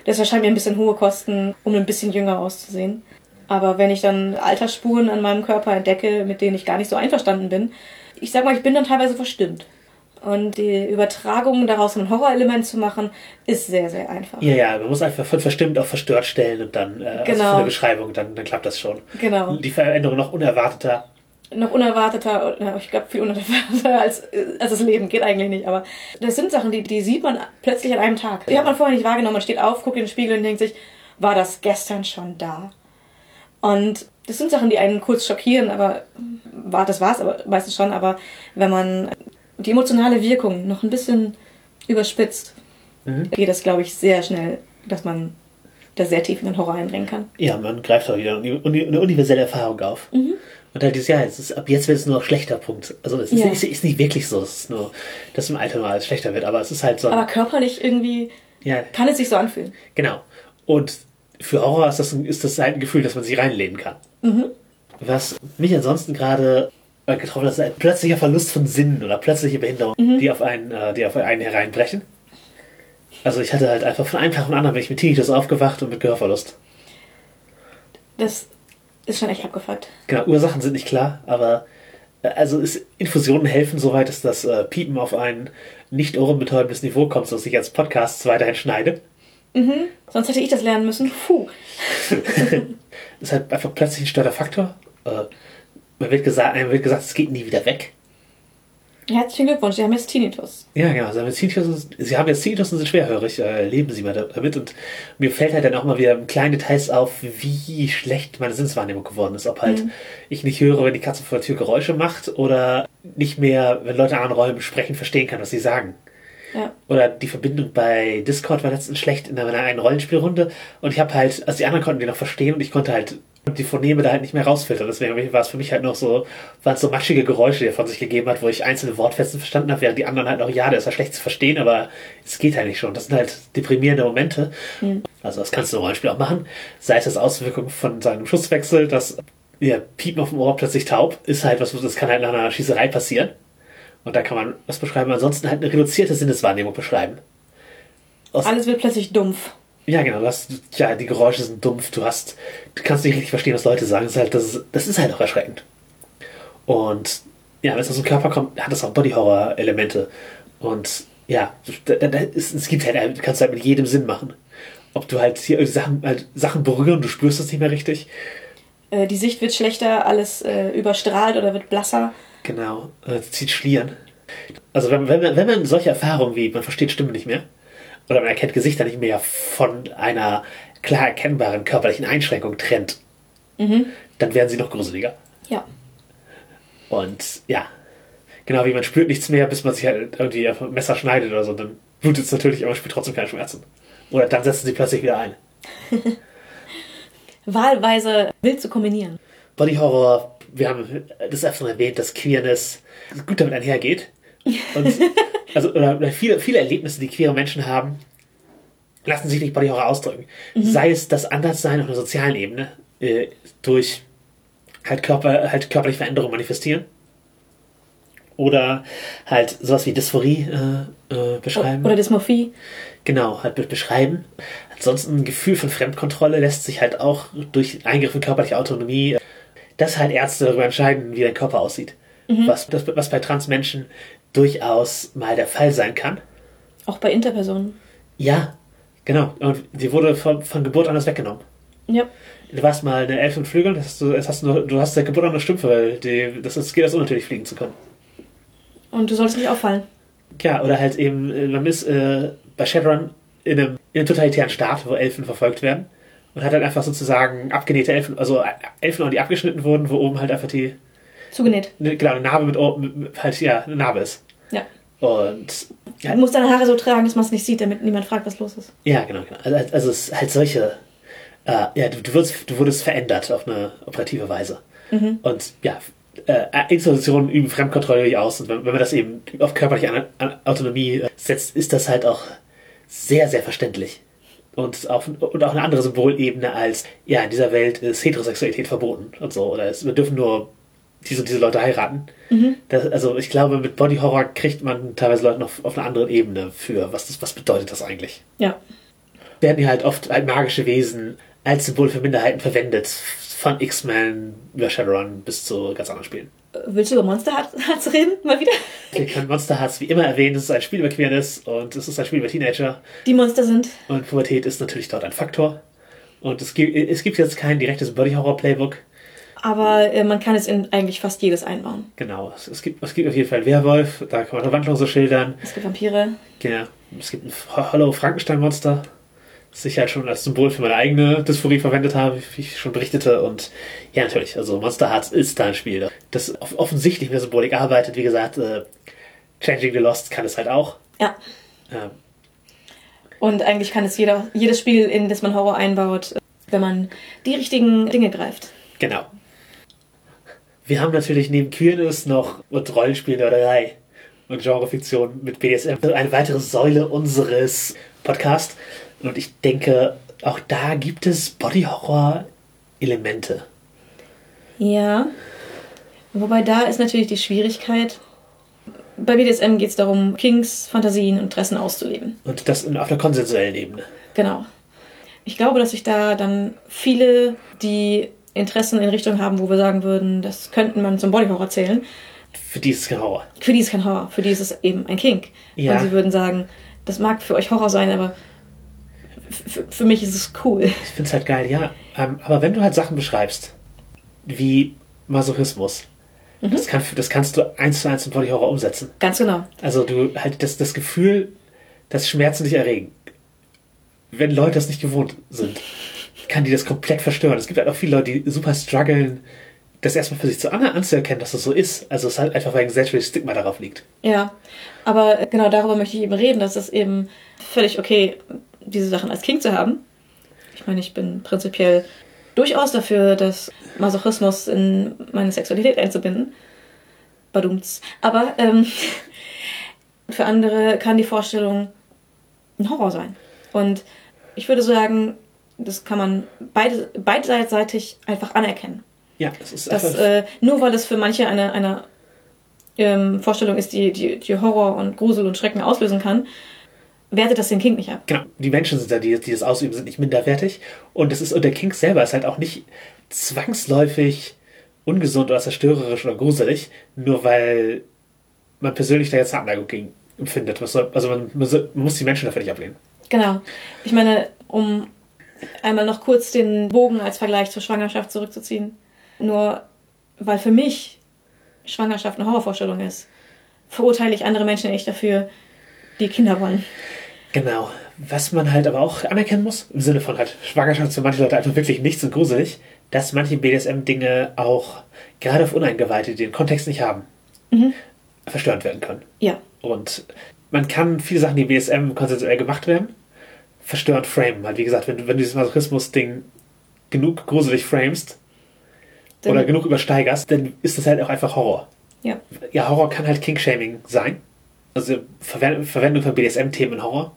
das erscheint mir ein bisschen hohe Kosten, um ein bisschen jünger auszusehen. Aber wenn ich dann Altersspuren an meinem Körper entdecke, mit denen ich gar nicht so einverstanden bin, ich sag mal, ich bin dann teilweise verstimmt. Und die Übertragung daraus ein Horrorelement zu machen, ist sehr, sehr einfach. Ja, ja, man muss einfach von verstimmt auf verstört stellen und dann äh, also Genau. von der Beschreibung, dann, dann klappt das schon. Genau. Die Veränderung noch unerwarteter. Noch unerwarteter, ich glaube viel unerwarteter als, als das Leben, geht eigentlich nicht. Aber das sind Sachen, die, die sieht man plötzlich an einem Tag. Die hat man vorher nicht wahrgenommen. Man steht auf, guckt in den Spiegel und denkt sich, war das gestern schon da? Und das sind Sachen, die einen kurz schockieren, aber war, das war's aber meistens schon. Aber wenn man die emotionale Wirkung noch ein bisschen überspitzt, Mhm. geht das, glaube ich, sehr schnell, dass man da sehr tief in den Horror eindringen kann. Ja, man greift auch wieder eine uni- eine universelle Erfahrung auf. Und halt dieses, ja, es ist, ab jetzt wird es nur noch schlechter, Punkt. Also es ist, Ja. ist, ist nicht wirklich so, es ist nur, dass im Alter mal alles schlechter wird, aber es ist halt so, Aber körperlich irgendwie ja, kann es sich so anfühlen. genau. Und für Horror ist das, ein, ist das halt ein Gefühl, dass man sich reinlehnen kann. Was mich ansonsten gerade äh, getroffen hat, ist ein plötzlicher Verlust von Sinnen oder plötzliche Behinderung, die auf einen, äh, die auf einen hereinbrechen. Also ich hatte halt einfach von einem Tag auf den anderen bin ich mit Tinnitus aufgewacht und mit Gehörverlust. Das ist schon echt abgefuckt. Genau, Ursachen sind nicht klar, aber Also ist, Infusionen helfen soweit, dass das äh, Piepen auf ein nicht ohrenbetäubendes Niveau kommt, sodass ich als Podcast weiterhin schneide. Mhm. Sonst hätte ich das lernen müssen. Puh. ist halt einfach plötzlich ein Störter Äh, man wird gesagt, einem wird gesagt, es geht nie wieder weg. Herzlichen Glückwunsch, Sie haben jetzt Tinnitus. Ja, genau. Sie haben jetzt Tinnitus, Sie haben jetzt Tinnitus und sind schwerhörig. Äh, leben Sie mal damit. Und mir fällt halt dann auch mal wieder kleine Details auf, wie schlecht meine Sinneswahrnehmung geworden ist. Ob halt mhm. ich nicht höre, wenn die Katze vor der Tür Geräusche macht oder nicht mehr, wenn Leute an Räumen sprechen, verstehen kann, was sie sagen. Ja. Oder die Verbindung bei Discord war letztens schlecht in einer einen Rollenspielrunde und ich habe halt, also die anderen konnten die noch verstehen und ich konnte halt die Phoneme da halt nicht mehr rausfiltern. Deswegen war es für mich halt noch so, waren es so maschige Geräusche, die er von sich gegeben hat, wo ich einzelne Wortfetzen verstanden habe, während die anderen halt noch, ja, der ist ja schlecht zu verstehen, aber es geht halt nicht schon. Das sind halt deprimierende Momente. Mhm. Also das kannst du im Rollenspiel auch machen. Sei es das Auswirkung von seinem Schusswechsel, dass ja, Piepen auf dem Ohr plötzlich taub, ist halt was, das kann halt nach einer Schießerei passieren. Und da kann man was beschreiben. Ansonsten halt eine reduzierte Sinneswahrnehmung beschreiben. Aus Alles wird plötzlich dumpf. Ja, genau. Du hast, ja, die Geräusche sind dumpf. Du hast, du kannst nicht richtig verstehen, was Leute sagen. Das ist halt, das ist, das ist halt auch erschreckend. Und ja, wenn es aus dem Körper kommt, hat das auch Body-Horror-Elemente. Und ja, da, da ist, es gibt halt, du kannst halt mit jedem Sinn machen. Ob du halt hier Sachen, halt Sachen berühren, du spürst das nicht mehr richtig. Äh, die Sicht wird schlechter, alles äh, überstrahlt oder wird blasser. Genau, äh, zieht Schlieren. Also wenn, wenn, man, wenn man solche Erfahrungen wie, man versteht Stimmen nicht mehr, oder man erkennt Gesichter nicht mehr von einer klar erkennbaren körperlichen Einschränkung trennt, mhm. dann werden sie noch gruseliger. Ja. Und ja, genau wie man spürt nichts mehr, bis man sich halt irgendwie auf ein Messer schneidet oder so, dann blutet es natürlich, aber man spürt trotzdem keine Schmerzen. Oder dann setzen sie plötzlich wieder ein. Wahlweise wild zu kombinieren. Body Horror wir haben das öfter erwähnt, dass Queerness gut damit einhergeht. Und, also, oder viele, viele Erlebnisse, die queere Menschen haben, lassen sich nicht Body Horror ausdrücken. Mhm. Sei es das Anderssein auf einer sozialen Ebene, äh, durch halt, Körper, halt körperliche Veränderungen manifestieren. Oder halt sowas wie Dysphorie äh, äh, beschreiben. Oder Dysmorphie. Genau, halt beschreiben. Ansonsten ein Gefühl von Fremdkontrolle lässt sich halt auch durch Eingriff in körperliche Autonomie dass halt Ärzte darüber entscheiden, wie der Körper aussieht. Mhm. Was, das, was bei Transmenschen durchaus mal der Fall sein kann. Auch bei Interpersonen. Ja, genau. Und die wurde von, von Geburt an das weggenommen. Ja. Du warst mal eine Elf und Flügel, das hast du, das hast du, du hast seit Geburt an eine Stümpfe, weil die, das ist, geht das unnatürlich fliegen zu können. Und du sollst nicht auffallen. Ja, oder halt eben, äh, man ist äh, bei Shadowrun in einem, in einem totalitären Staat, wo Elfen verfolgt werden und hat halt einfach sozusagen abgenähte Elfen, also Elfen, die abgeschnitten wurden, wo oben halt einfach die. Zugenäht. Ne, genau, eine Narbe mit, halt, ja, eine Narbe ist. Ja. Und. Ja, du musst deine Haare so tragen, dass man es nicht sieht, damit niemand fragt, was los ist. Ja, genau, genau. Also, also es ist halt solche. Äh, ja, du, du, wirst, du wurdest verändert auf eine operative Weise. Mhm. Und ja, äh, Institutionen üben Fremdkontrolle aus. Und wenn, wenn man das eben auf körperliche Autonomie äh, setzt, ist das halt auch sehr, sehr verständlich und auch, und auch eine andere Symbolebene als, ja, in dieser Welt ist Heterosexualität verboten und so. Oder es, wir dürfen nur diese, diese Leute heiraten. Mhm. Das, also ich glaube, mit Body Horror kriegt man teilweise Leute noch auf einer anderen Ebene für, was, das, was bedeutet das eigentlich. Ja. Werden ja halt oft halt magische Wesen als Symbol für Minderheiten verwendet. Von X-Men über Shadowrun bis zu ganz anderen Spielen. Willst du über Monster Hearts reden? Mal wieder? Wir können Monster Hearts wie immer erwähnen. Es ist ein Spiel über Queerness und es ist ein Spiel über Teenager. Die Monster sind. Und Pubertät ist natürlich dort ein Faktor. Und es gibt, es gibt jetzt kein direktes Body Horror Playbook. Aber äh, man kann es in eigentlich fast jedes einbauen. Genau. Es, es, gibt, es gibt auf jeden Fall Werwolf, da kann man so schildern. Es gibt Vampire. Genau. Es gibt ein Hollow Frankenstein-Monster das ich halt schon als Symbol für meine eigene Dysphorie verwendet habe, wie ich schon berichtete. Und ja, natürlich, also Monster Hearts ist da ein Spiel, das offensichtlich mit der Symbolik arbeitet. Wie gesagt, äh, Changing the Lost kann es halt auch. Ja. Ähm. Und eigentlich kann es jeder, jedes Spiel, in das man Horror einbaut, wenn man die richtigen Dinge greift. Genau. Wir haben natürlich neben Queerness noch und Rollenspielnörderei und Genrefiktion mit BDSM eine weitere Säule unseres Podcasts. Und ich denke, auch da gibt es Body-Horror-Elemente. Ja. Wobei da ist natürlich die Schwierigkeit. Bei BDSM geht es darum, Kings, Fantasien und Interessen auszuleben. Und das auf der konsensuellen Ebene. Genau. Ich glaube, dass sich da dann viele, die Interessen in Richtung haben, wo wir sagen würden, das könnten man zum Bodyhorror zählen, für die ist es kein Horror. Für die ist kein Horror, für die ist es eben ein Kink. Ja. Und sie würden sagen, das mag für euch Horror sein, aber für mich ist es cool. Ich finde es halt geil, ja. Ähm, aber wenn du halt Sachen beschreibst, wie Masochismus, das, kann, das kannst du eins zu eins in Body Horror umsetzen. Ganz genau. Also du halt das, das Gefühl, dass Schmerzen dich erregen. Wenn Leute das nicht gewohnt sind, kann die das komplett verstören. Es gibt halt auch viele Leute, die super strugglen, das erstmal für sich zu an anzuerkennen, dass das so ist. Also es halt einfach, weil ein gesellschaftliches Stigma darauf liegt. Ja, aber genau darüber möchte ich eben reden, dass es eben völlig okay, diese Sachen als Kink zu haben. Ich meine, ich bin prinzipiell durchaus dafür, dass Masochismus in meine Sexualität einzubinden. Badumts. Aber ähm, für andere kann die Vorstellung ein Horror sein. Und ich würde sagen, das kann man beide, beidseitig einfach anerkennen. Ja, es ist Dass, einfach, äh, nur weil es für manche eine, eine ähm, Vorstellung ist, die, die, die Horror und Grusel und Schrecken auslösen kann, wertet das den Kink nicht ab. genau, die Menschen sind da, die, die das ausüben, sind nicht minderwertig. Und es ist, und der Kink selber ist halt auch nicht zwangsläufig ungesund oder zerstörerisch oder gruselig, nur weil man persönlich da jetzt eine Abneigung gegen empfindet. Also man, man, muss die Menschen dafür nicht ablehnen. Genau. Ich meine, um einmal noch kurz den Bogen als Vergleich zur Schwangerschaft zurückzuziehen. Nur weil für mich Schwangerschaft eine Horrorvorstellung ist, verurteile ich andere Menschen nicht dafür, die Kinder wollen. Genau. Was man halt aber auch anerkennen muss, im Sinne von halt Schwangerschaft für manche Leute einfach wirklich nichts und gruselig, dass manche BDSM-Dinge auch gerade auf Uneingeweihte, die den Kontext nicht haben, verstörend werden können. Ja, Und man kann viele Sachen, die BSM konsensuell gemacht werden, verstörend framen. Halt, wie gesagt, wenn, du- wenn du dieses Masochismus-Ding genug gruselig framest Dann- oder genug übersteigerst, dann ist das halt auch einfach Horror. ja, Ja, Horror kann halt King-Shaming sein. Also Verwend Verwendung von BDSM-Themen in Horror.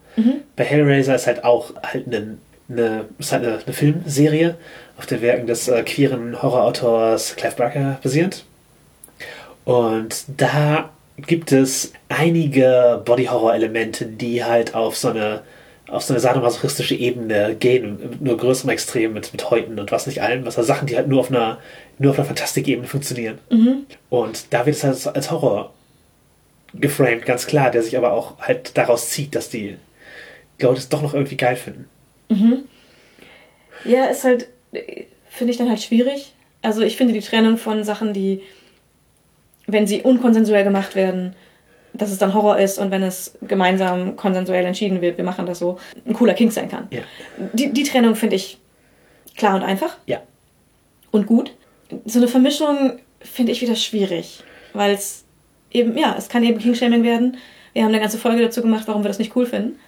Bei Hellraiser ist halt auch halt eine, eine, ist halt eine, eine Filmserie auf den Werken des äh, queeren Horrorautors Clive Barker basierend. Und da gibt es einige Body-Horror-Elemente, die halt auf so eine auf so eine sadomasochistische Ebene gehen, mit nur größerem Extrem, mit, mit Häuten und was nicht allem, was also Sachen, die halt nur auf einer, nur auf einer Fantastikebene funktionieren. Und da wird es halt als Horror geframed, ganz klar, der sich aber auch halt daraus zieht, dass die Leute es doch noch irgendwie geil finden. Ja, ist halt, finde ich dann halt schwierig. Also ich finde die Trennung von Sachen, die, wenn sie unkonsensuell gemacht werden, dass es dann Horror ist und wenn es gemeinsam konsensuell entschieden wird, wir machen das so, ein cooler Kink sein kann. Ja. Die, die Trennung finde ich klar und einfach Ja. und gut. So eine Vermischung finde ich wieder schwierig, weil es eben, ja, es kann eben King-Shaming werden. Wir haben eine ganze Folge dazu gemacht, warum wir das nicht cool finden.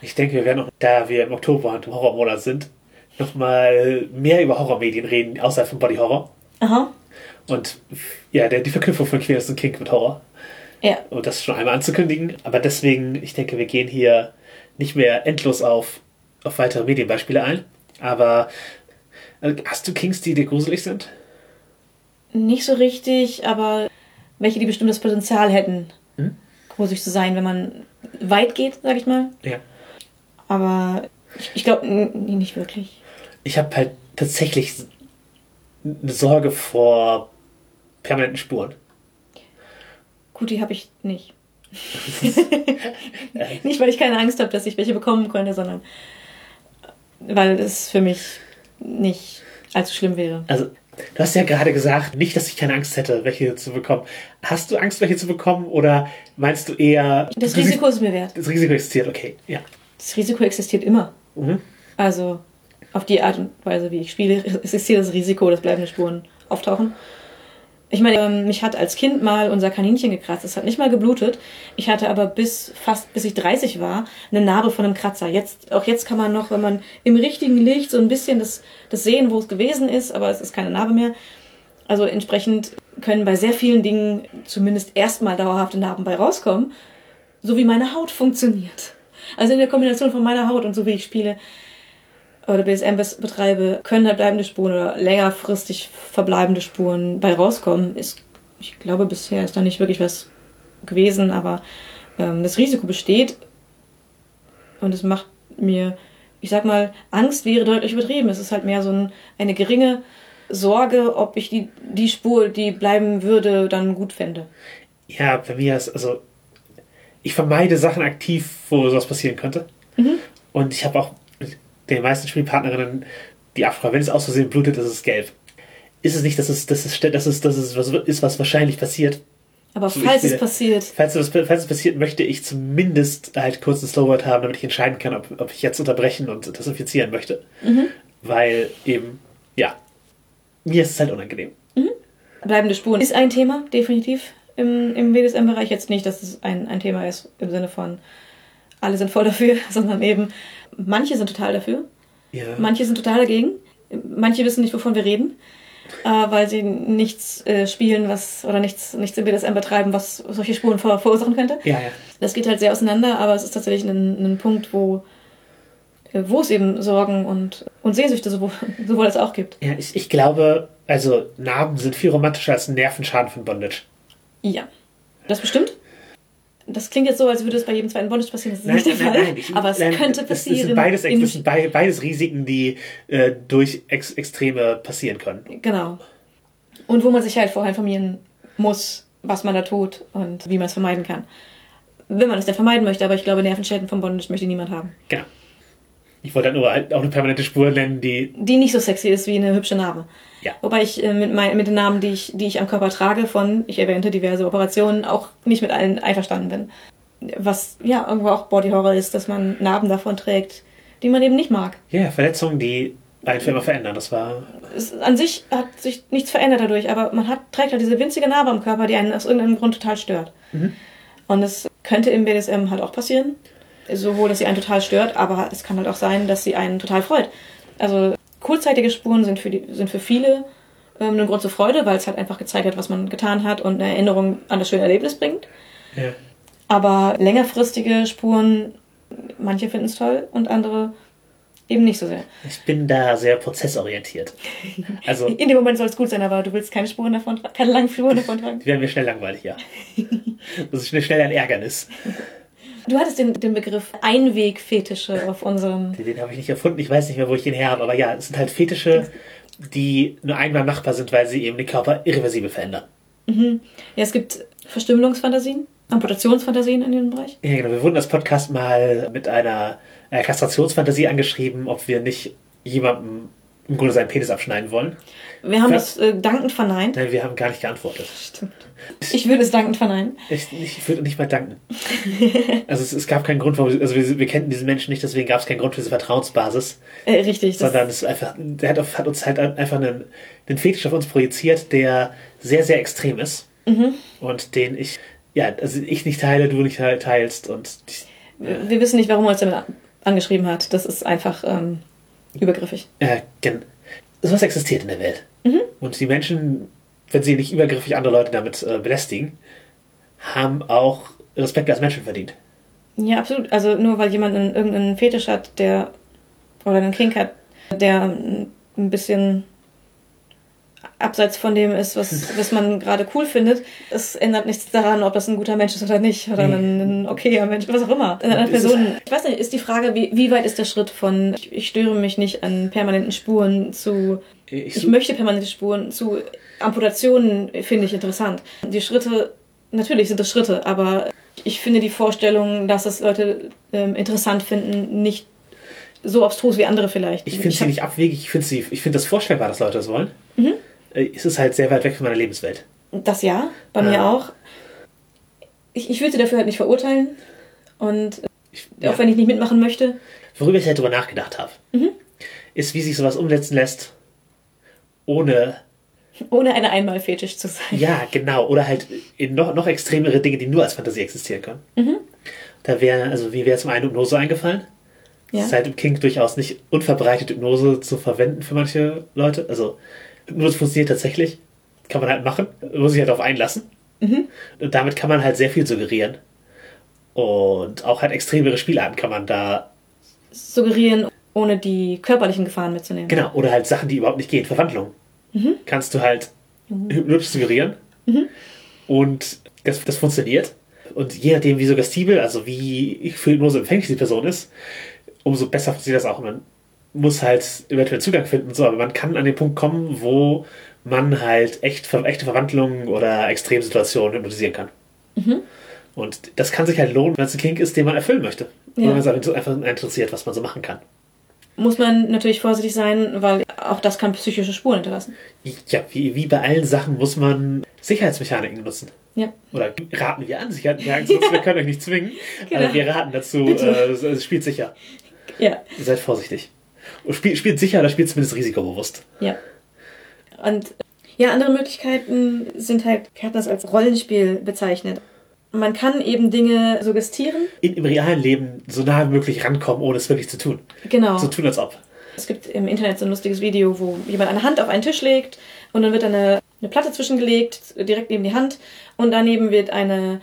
Ich denke, wir werden auch, da wir im Oktober und im Horrormonat sind, nochmal mehr über Horrormedien reden, außerhalb von Body Horror. Aha. Und ja, der, die Verknüpfung von Queerness und Kink mit Horror. Ja, Und das schon einmal anzukündigen. Aber deswegen, ich denke, wir gehen hier nicht mehr endlos auf, auf weitere Medienbeispiele ein. Aber äh, hast du Kinks, die dir gruselig sind? Nicht so richtig, aber welche, die bestimmtes Potenzial hätten, Mhm. gruselig zu sein, wenn man weit geht, sag ich mal. Ja. Aber ich, ich glaube, nicht wirklich. Ich habe halt tatsächlich eine Sorge vor permanenten Spuren. Gut, die habe ich nicht. nicht, weil ich keine Angst habe, dass ich welche bekommen könnte, sondern weil es für mich nicht allzu schlimm wäre. Also, du hast ja gerade gesagt, nicht, dass ich keine Angst hätte, welche zu bekommen. Hast du Angst, welche zu bekommen? Oder meinst du eher. Das Risiko ist mir wert. Das Risiko existiert, okay. Ja. Das Risiko existiert immer. Mhm. Also auf die Art und Weise, wie ich spiele, existiert das Risiko, dass bleibende Spuren auftauchen. Ich meine, ähm, mich hat als Kind mal unser Kaninchen gekratzt. Es hat nicht mal geblutet. Ich hatte aber bis fast, bis ich 30 war, eine Narbe von einem Kratzer. Jetzt, auch jetzt kann man noch, wenn man im richtigen Licht so ein bisschen das, das sehen, wo es gewesen ist, aber es ist keine Narbe mehr. Also entsprechend können bei sehr vielen Dingen zumindest erstmal dauerhafte Narben bei rauskommen, so wie meine Haut funktioniert. Also in der Kombination von meiner Haut und so wie ich spiele oder BSM betreibe, können da bleibende Spuren oder längerfristig verbleibende Spuren bei rauskommen. Ist, ich glaube, bisher ist da nicht wirklich was gewesen, aber ähm, das Risiko besteht und es macht mir, ich sag mal, Angst wäre deutlich übertrieben. Es ist halt mehr so ein, eine geringe Sorge, ob ich die, die Spur, die bleiben würde, dann gut fände. Ja, bei mir ist, also, ich vermeide Sachen aktiv, wo sowas passieren könnte. Und ich habe auch den meisten Spielpartnerinnen die Abfrage, wenn es aus Versehen blutet, ist es gelb. Ist es nicht, dass es, dass es, dass es, dass es was ist, was wahrscheinlich passiert? Aber falls ich es passiert, Falls es, falls es passiert, möchte ich zumindest halt kurz ein Slowword haben, damit ich entscheiden kann, ob, ob ich jetzt unterbrechen und desinfizieren möchte. Weil eben, ja, mir ist es halt unangenehm. bleibende Spuren ist ein Thema, definitiv im, im BDSM-Bereich. Jetzt nicht, dass es ein, ein Thema ist im Sinne von alle sind voll dafür, sondern eben manche sind total dafür, Ja. manche sind total dagegen, manche wissen nicht, wovon wir reden, äh, weil sie nichts äh, spielen, was oder nichts, nichts im BDSM betreiben, was solche Spuren ver verursachen könnte. ja, ja. Das geht halt sehr auseinander, aber es ist tatsächlich ein, ein Punkt, wo, äh, wo es eben Sorgen und, und Sehnsüchte sowohl, sowohl als auch gibt. Ja, ich, ich glaube, also Narben sind viel romantischer als ein Nervenschaden von Bondage. Ja, das bestimmt. Das klingt jetzt so, als würde es bei jedem zweiten Bondage passieren. Das ist nicht der Fall. ich- aber es nein, könnte das- Das passieren. sind beides, das sind bei- beides Risiken, die äh, durch Ex Extreme passieren können. genau. Und wo man sich halt vorher informieren muss, was man da tut und wie man es vermeiden kann. Wenn man es denn vermeiden möchte, aber ich glaube, Nervenschäden vom Bondage möchte niemand haben. Genau. Ich wollte halt nur halt auch eine permanente Spur nennen, die. Die nicht so sexy ist wie eine hübsche Narbe. Ja. Wobei ich äh, mit, mein, mit den Namen, die ich, die ich am Körper trage, von, ich erwähnte diverse Operationen, auch nicht mit allen einverstanden bin. Was ja irgendwo auch Body Horror ist, dass man Narben davon trägt, die man eben nicht mag. Ja, Verletzungen, die einen für immer verändern. Das war. es, an sich hat sich nichts verändert dadurch, aber man hat, trägt halt diese winzige Narbe am Körper, die einen aus irgendeinem Grund total stört. Und es könnte im BDSM halt auch passieren. Sowohl, dass sie einen total stört, aber es kann halt auch sein, dass sie einen total freut. Also kurzzeitige Spuren sind für, die, sind für viele ähm, ein Grund zur Freude, weil es halt einfach gezeigt hat, was man getan hat und eine Erinnerung an das schöne Erlebnis bringt. Ja. Aber längerfristige Spuren, manche finden es toll und andere eben nicht so sehr. Ich bin da sehr prozessorientiert. Also, In dem Moment soll es gut sein, aber du willst keine Spuren davon tragen, keine langen Spuren davon tragen. die werden mir schnell langweilig, ja. Das ist schnell ein Ärgernis. Du hattest den, den Begriff Einwegfetische auf unserem. Den habe ich nicht erfunden. Ich weiß nicht mehr, wo ich den her habe. Aber ja, es sind halt Fetische, die nur einmal machbar sind, weil sie eben den Körper irreversibel verändern. Ja, es gibt Verstümmelungsfantasien, Amputationsfantasien in dem Bereich. Ja, genau. Wir wurden als Podcast mal mit einer äh, Kastrationsfantasie angeschrieben, ob wir nicht jemandem im Grunde seinen Penis abschneiden wollen. Wir haben das äh, dankend verneint. Nein, wir haben gar nicht geantwortet. Stimmt. Ich würde es dankend verneinen. Ich, ich würde nicht mal danken. Also es, es gab keinen Grund, warum, also wir, wir kennten diesen Menschen nicht, deswegen gab es keinen Grund für diese Vertrauensbasis, Äh, richtig. Das, sondern es einfach, der hat, auf, hat uns halt einfach einen, einen Fetisch auf uns projiziert, der sehr, sehr extrem ist und den ich, ja, also ich nicht teile, du nicht teilst und ich, wir wissen nicht, warum er uns damit angeschrieben hat. Das ist einfach ähm, übergriffig. äh, gen, sowas existiert in der Welt. Und die Menschen, wenn sie nicht übergriffig andere Leute damit äh, belästigen, haben auch Respekt als Menschen verdient. Ja, absolut. Also nur weil jemand einen, irgendeinen Fetisch hat, der oder einen Kink hat, der ein bisschen abseits von dem ist, was, was man gerade cool findet, es ändert nichts daran, ob das ein guter Mensch ist oder nicht. Oder ein, ein okayer Mensch, was auch immer. Eine Ist es- Person. Ich weiß nicht, ist die Frage, wie, wie weit ist der Schritt von ich, ich störe mich nicht an permanenten Spuren zu Ich, ich möchte permanente Spuren zu Amputationen finde ich interessant. Die Schritte, natürlich sind das Schritte, aber ich finde die Vorstellung, dass es Leute ähm, interessant finden, nicht so abstrus wie andere vielleicht. Ich finde sie nicht abwegig, ich finde sie, ich finde das vorstellbar, dass Leute das wollen. Mhm. Äh, Es ist halt sehr weit weg von meiner Lebenswelt. Das ja, bei mir Ja. auch. Ich, ich würde sie dafür halt nicht verurteilen. Und Ich, äh, ja. auch wenn ich nicht mitmachen möchte, Worüber ich halt drüber nachgedacht habe, Mhm. ist, wie sich sowas umsetzen lässt, ohne, ohne eine Einmalfetisch zu sein. ja, genau, oder halt in noch, noch extremere Dinge, die nur als Fantasie existieren können. Mhm. Da wäre, also mir wäre zum einen Hypnose eingefallen. Ja. Es ist halt im Kink durchaus nicht unverbreitet, Hypnose zu verwenden für manche Leute. Also Hypnose funktioniert tatsächlich. Kann man halt machen. Muss sich halt darauf einlassen. Mhm. Und damit kann man halt sehr viel suggerieren. Und auch halt extremere Spielarten kann man da, Suggerieren, ohne die körperlichen Gefahren mitzunehmen. genau, oder halt Sachen, die überhaupt nicht gehen. Verwandlung. Mhm. Kannst du halt hypnotisch suggerieren. Und das, das funktioniert. Und je nachdem, wie suggestibel, also wie für Hypnose empfänglich die Person ist, umso besser funktioniert das auch. Und man muss halt eventuell Zugang finden, so, aber man kann an den Punkt kommen, wo man halt echt, echte Verwandlungen oder Extremsituationen hypnotisieren kann. Und das kann sich halt lohnen, wenn es ein Kink ist, den man erfüllen möchte. Ja. Wenn man sich einfach interessiert, was man so machen kann. Muss man natürlich vorsichtig sein, weil auch das kann psychische Spuren hinterlassen. Ja, wie, wie bei allen Sachen muss man Sicherheitsmechaniken nutzen. Ja. Oder raten wir an, Sicherheitsmechaniken nutzen. Wir können euch nicht zwingen, Genau. aber wir raten dazu, äh, es spielt sicher. Ja, Seid vorsichtig. Und spielt, spielt sicher oder spielt zumindest risikobewusst. ja. Und ja, andere Möglichkeiten sind halt, wir hatten das als Rollenspiel bezeichnet. Man kann eben Dinge suggestieren. In, Im realen Leben so nah wie möglich rankommen, ohne es wirklich zu tun. Genau. So tun, als ob. Es gibt im Internet so ein lustiges Video, wo jemand eine Hand auf einen Tisch legt und dann wird eine, eine Platte zwischengelegt, direkt neben die Hand und daneben wird eine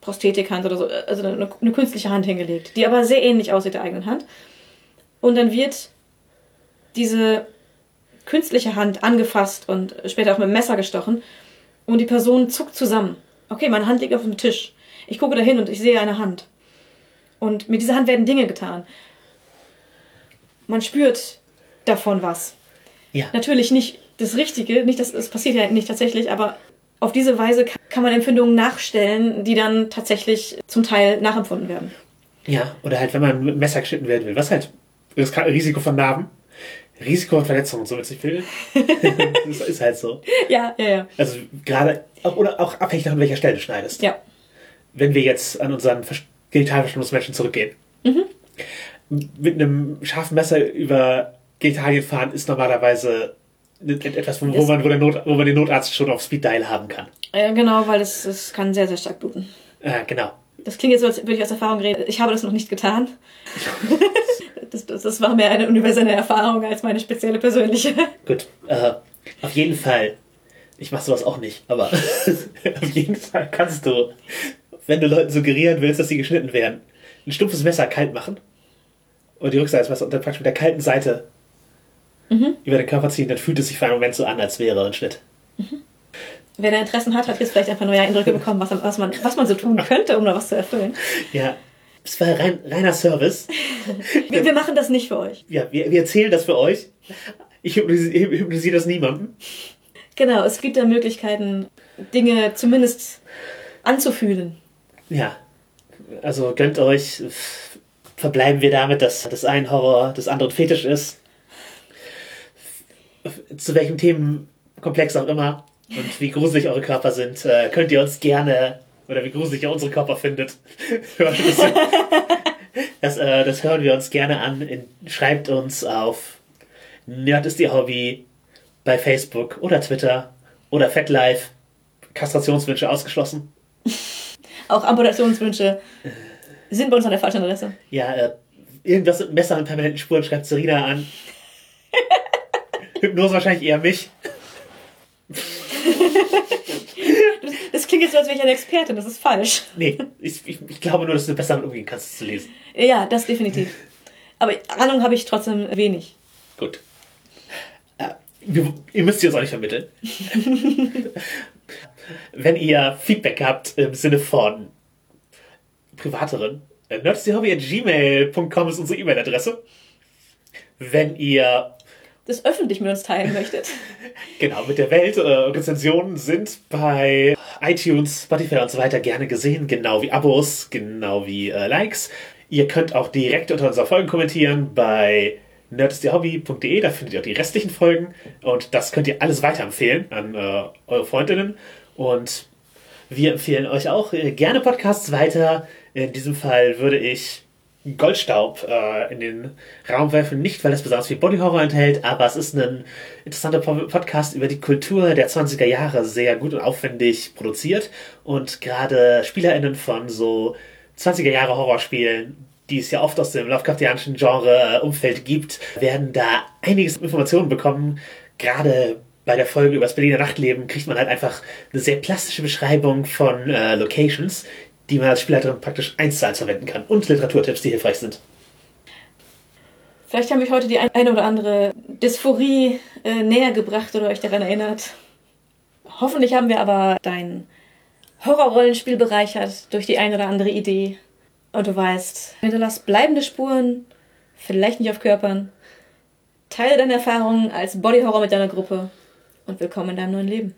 Prosthetikhand oder so, also eine, eine künstliche Hand hingelegt, die aber sehr ähnlich aussieht der eigenen Hand. Und dann wird diese künstliche Hand angefasst und später auch mit dem Messer gestochen und die Person zuckt zusammen. Okay, meine Hand liegt auf dem Tisch. Ich gucke dahin und ich sehe eine Hand. Und mit dieser Hand werden Dinge getan. Man spürt davon was. Ja. Natürlich nicht das Richtige, nicht das, es passiert ja nicht tatsächlich, aber auf diese Weise kann- man Empfindungen nachstellen, die dann tatsächlich zum Teil nachempfunden werden. Ja, oder halt, wenn man mit Messer geschnitten werden will. Was halt? Das Risiko von Narben, Risiko von Verletzungen und so sich will. das ist halt so. Ja, ja, ja. Also gerade, auch- oder auch abhängig davon, welcher Stelle du schneidest. Ja, Wenn wir jetzt an unseren Versch- Genitalverstümmelungsmenschen zurückgehen. Mit einem scharfen Messer über Genitalien fahren ist normalerweise etwas, wo, wo, man, wo, der Not, wo man den Notarzt schon auf Speed Dial haben kann. äh, genau, weil es, es kann sehr, sehr stark bluten. Äh, genau. Das klingt jetzt so, als würde ich aus Erfahrung reden. Ich habe das noch nicht getan. Das, das, war mehr eine universelle Erfahrung als meine spezielle persönliche. Gut, äh, auf jeden Fall. Ich mache sowas auch nicht, aber auf jeden Fall kannst du, wenn du Leuten suggerieren willst, dass sie geschnitten werden, ein stumpfes Messer kalt machen und die Rückseite des Messers und dann praktisch mit der kalten Seite über den Körper ziehen, dann fühlt es sich für einen Moment so an, als wäre ein Schnitt. Wer da Interessen hat, hat jetzt vielleicht einfach neue Eindrücke bekommen, was, was, man, was man so tun könnte, um da was zu erfüllen. Ja, es war rein, reiner Service. Wir, wir machen das nicht für euch. Ja, wir, wir erzählen das für euch. Ich hypnotisiere, hypnotisiere das niemandem. Genau, es gibt da Möglichkeiten, Dinge zumindest anzufühlen. Ja, also gönnt euch. Verbleiben wir damit, dass das ein Horror des anderen Fetisch ist. Zu welchem Themenkomplex auch immer und wie gruselig eure Körper sind, äh, könnt ihr uns gerne, oder wie gruselig ihr unsere Körper findet, das, äh, das hören wir uns gerne an. In, schreibt uns auf Nerd ist ihr Hobby bei Facebook oder Twitter oder FetLife. Kastrationswünsche ausgeschlossen. Auch Amputationswünsche sind bei uns an der falschen Adresse. Ja, äh, irgendwas mit Messer und permanenten Spuren schreibt Serena an. Hypnose wahrscheinlich eher mich. Das klingt jetzt so, als wäre ich eine Expertin, das ist falsch. Nee, ich, ich, ich glaube nur, dass du besser damit umgehen kannst, es zu lesen. Ja, das definitiv. Aber Ahnung habe ich trotzdem wenig. Gut. Äh, wir, ihr müsst sie uns auch nicht vermitteln. Wenn ihr Feedback habt im Sinne von privateren, äh, nerdsthehobby.gmail.com ist unsere E-Mail-Adresse. Wenn ihr Das öffentlich mit uns teilen möchtet. Genau, mit der Welt. Äh, Rezensionen sind bei iTunes, Spotify und so weiter gerne gesehen, genau wie Abos, genau wie äh, Likes. Ihr könnt auch direkt unter unserer Folgen kommentieren bei nerdistihobby.de, da findet ihr auch die restlichen Folgen und das könnt ihr alles weiterempfehlen an äh, eure Freundinnen und wir empfehlen euch auch äh, gerne Podcasts weiter. In diesem Fall würde ich Goldstaub äh, in den Raum werfen. Nicht, weil es besonders viel Bodyhorror enthält, aber es ist ein interessanter Po- Podcast über die Kultur der 20er Jahre, sehr gut und aufwendig produziert. Und gerade SpielerInnen von so 20er Jahre Horrorspielen, die es ja oft aus dem Lovecraftianischen Genre äh, gibt, werden da einiges Informationen bekommen. Gerade bei der Folge über das Berliner Nachtleben kriegt man halt einfach eine sehr plastische Beschreibung von äh, Locations, die man als Spielleiterin praktisch eins zu eins verwenden kann. Und Literaturtipps, die hilfreich sind. Vielleicht haben wir heute die ein- eine oder andere Dysphorie äh, näher gebracht oder euch daran erinnert. Hoffentlich haben wir aber dein Horrorrollenspiel bereichert durch die eine oder andere Idee. Und du weißt, hinterlass bleibende Spuren, vielleicht nicht auf Körpern, Teile deine Erfahrungen als Bodyhorror mit deiner Gruppe und willkommen in deinem neuen Leben.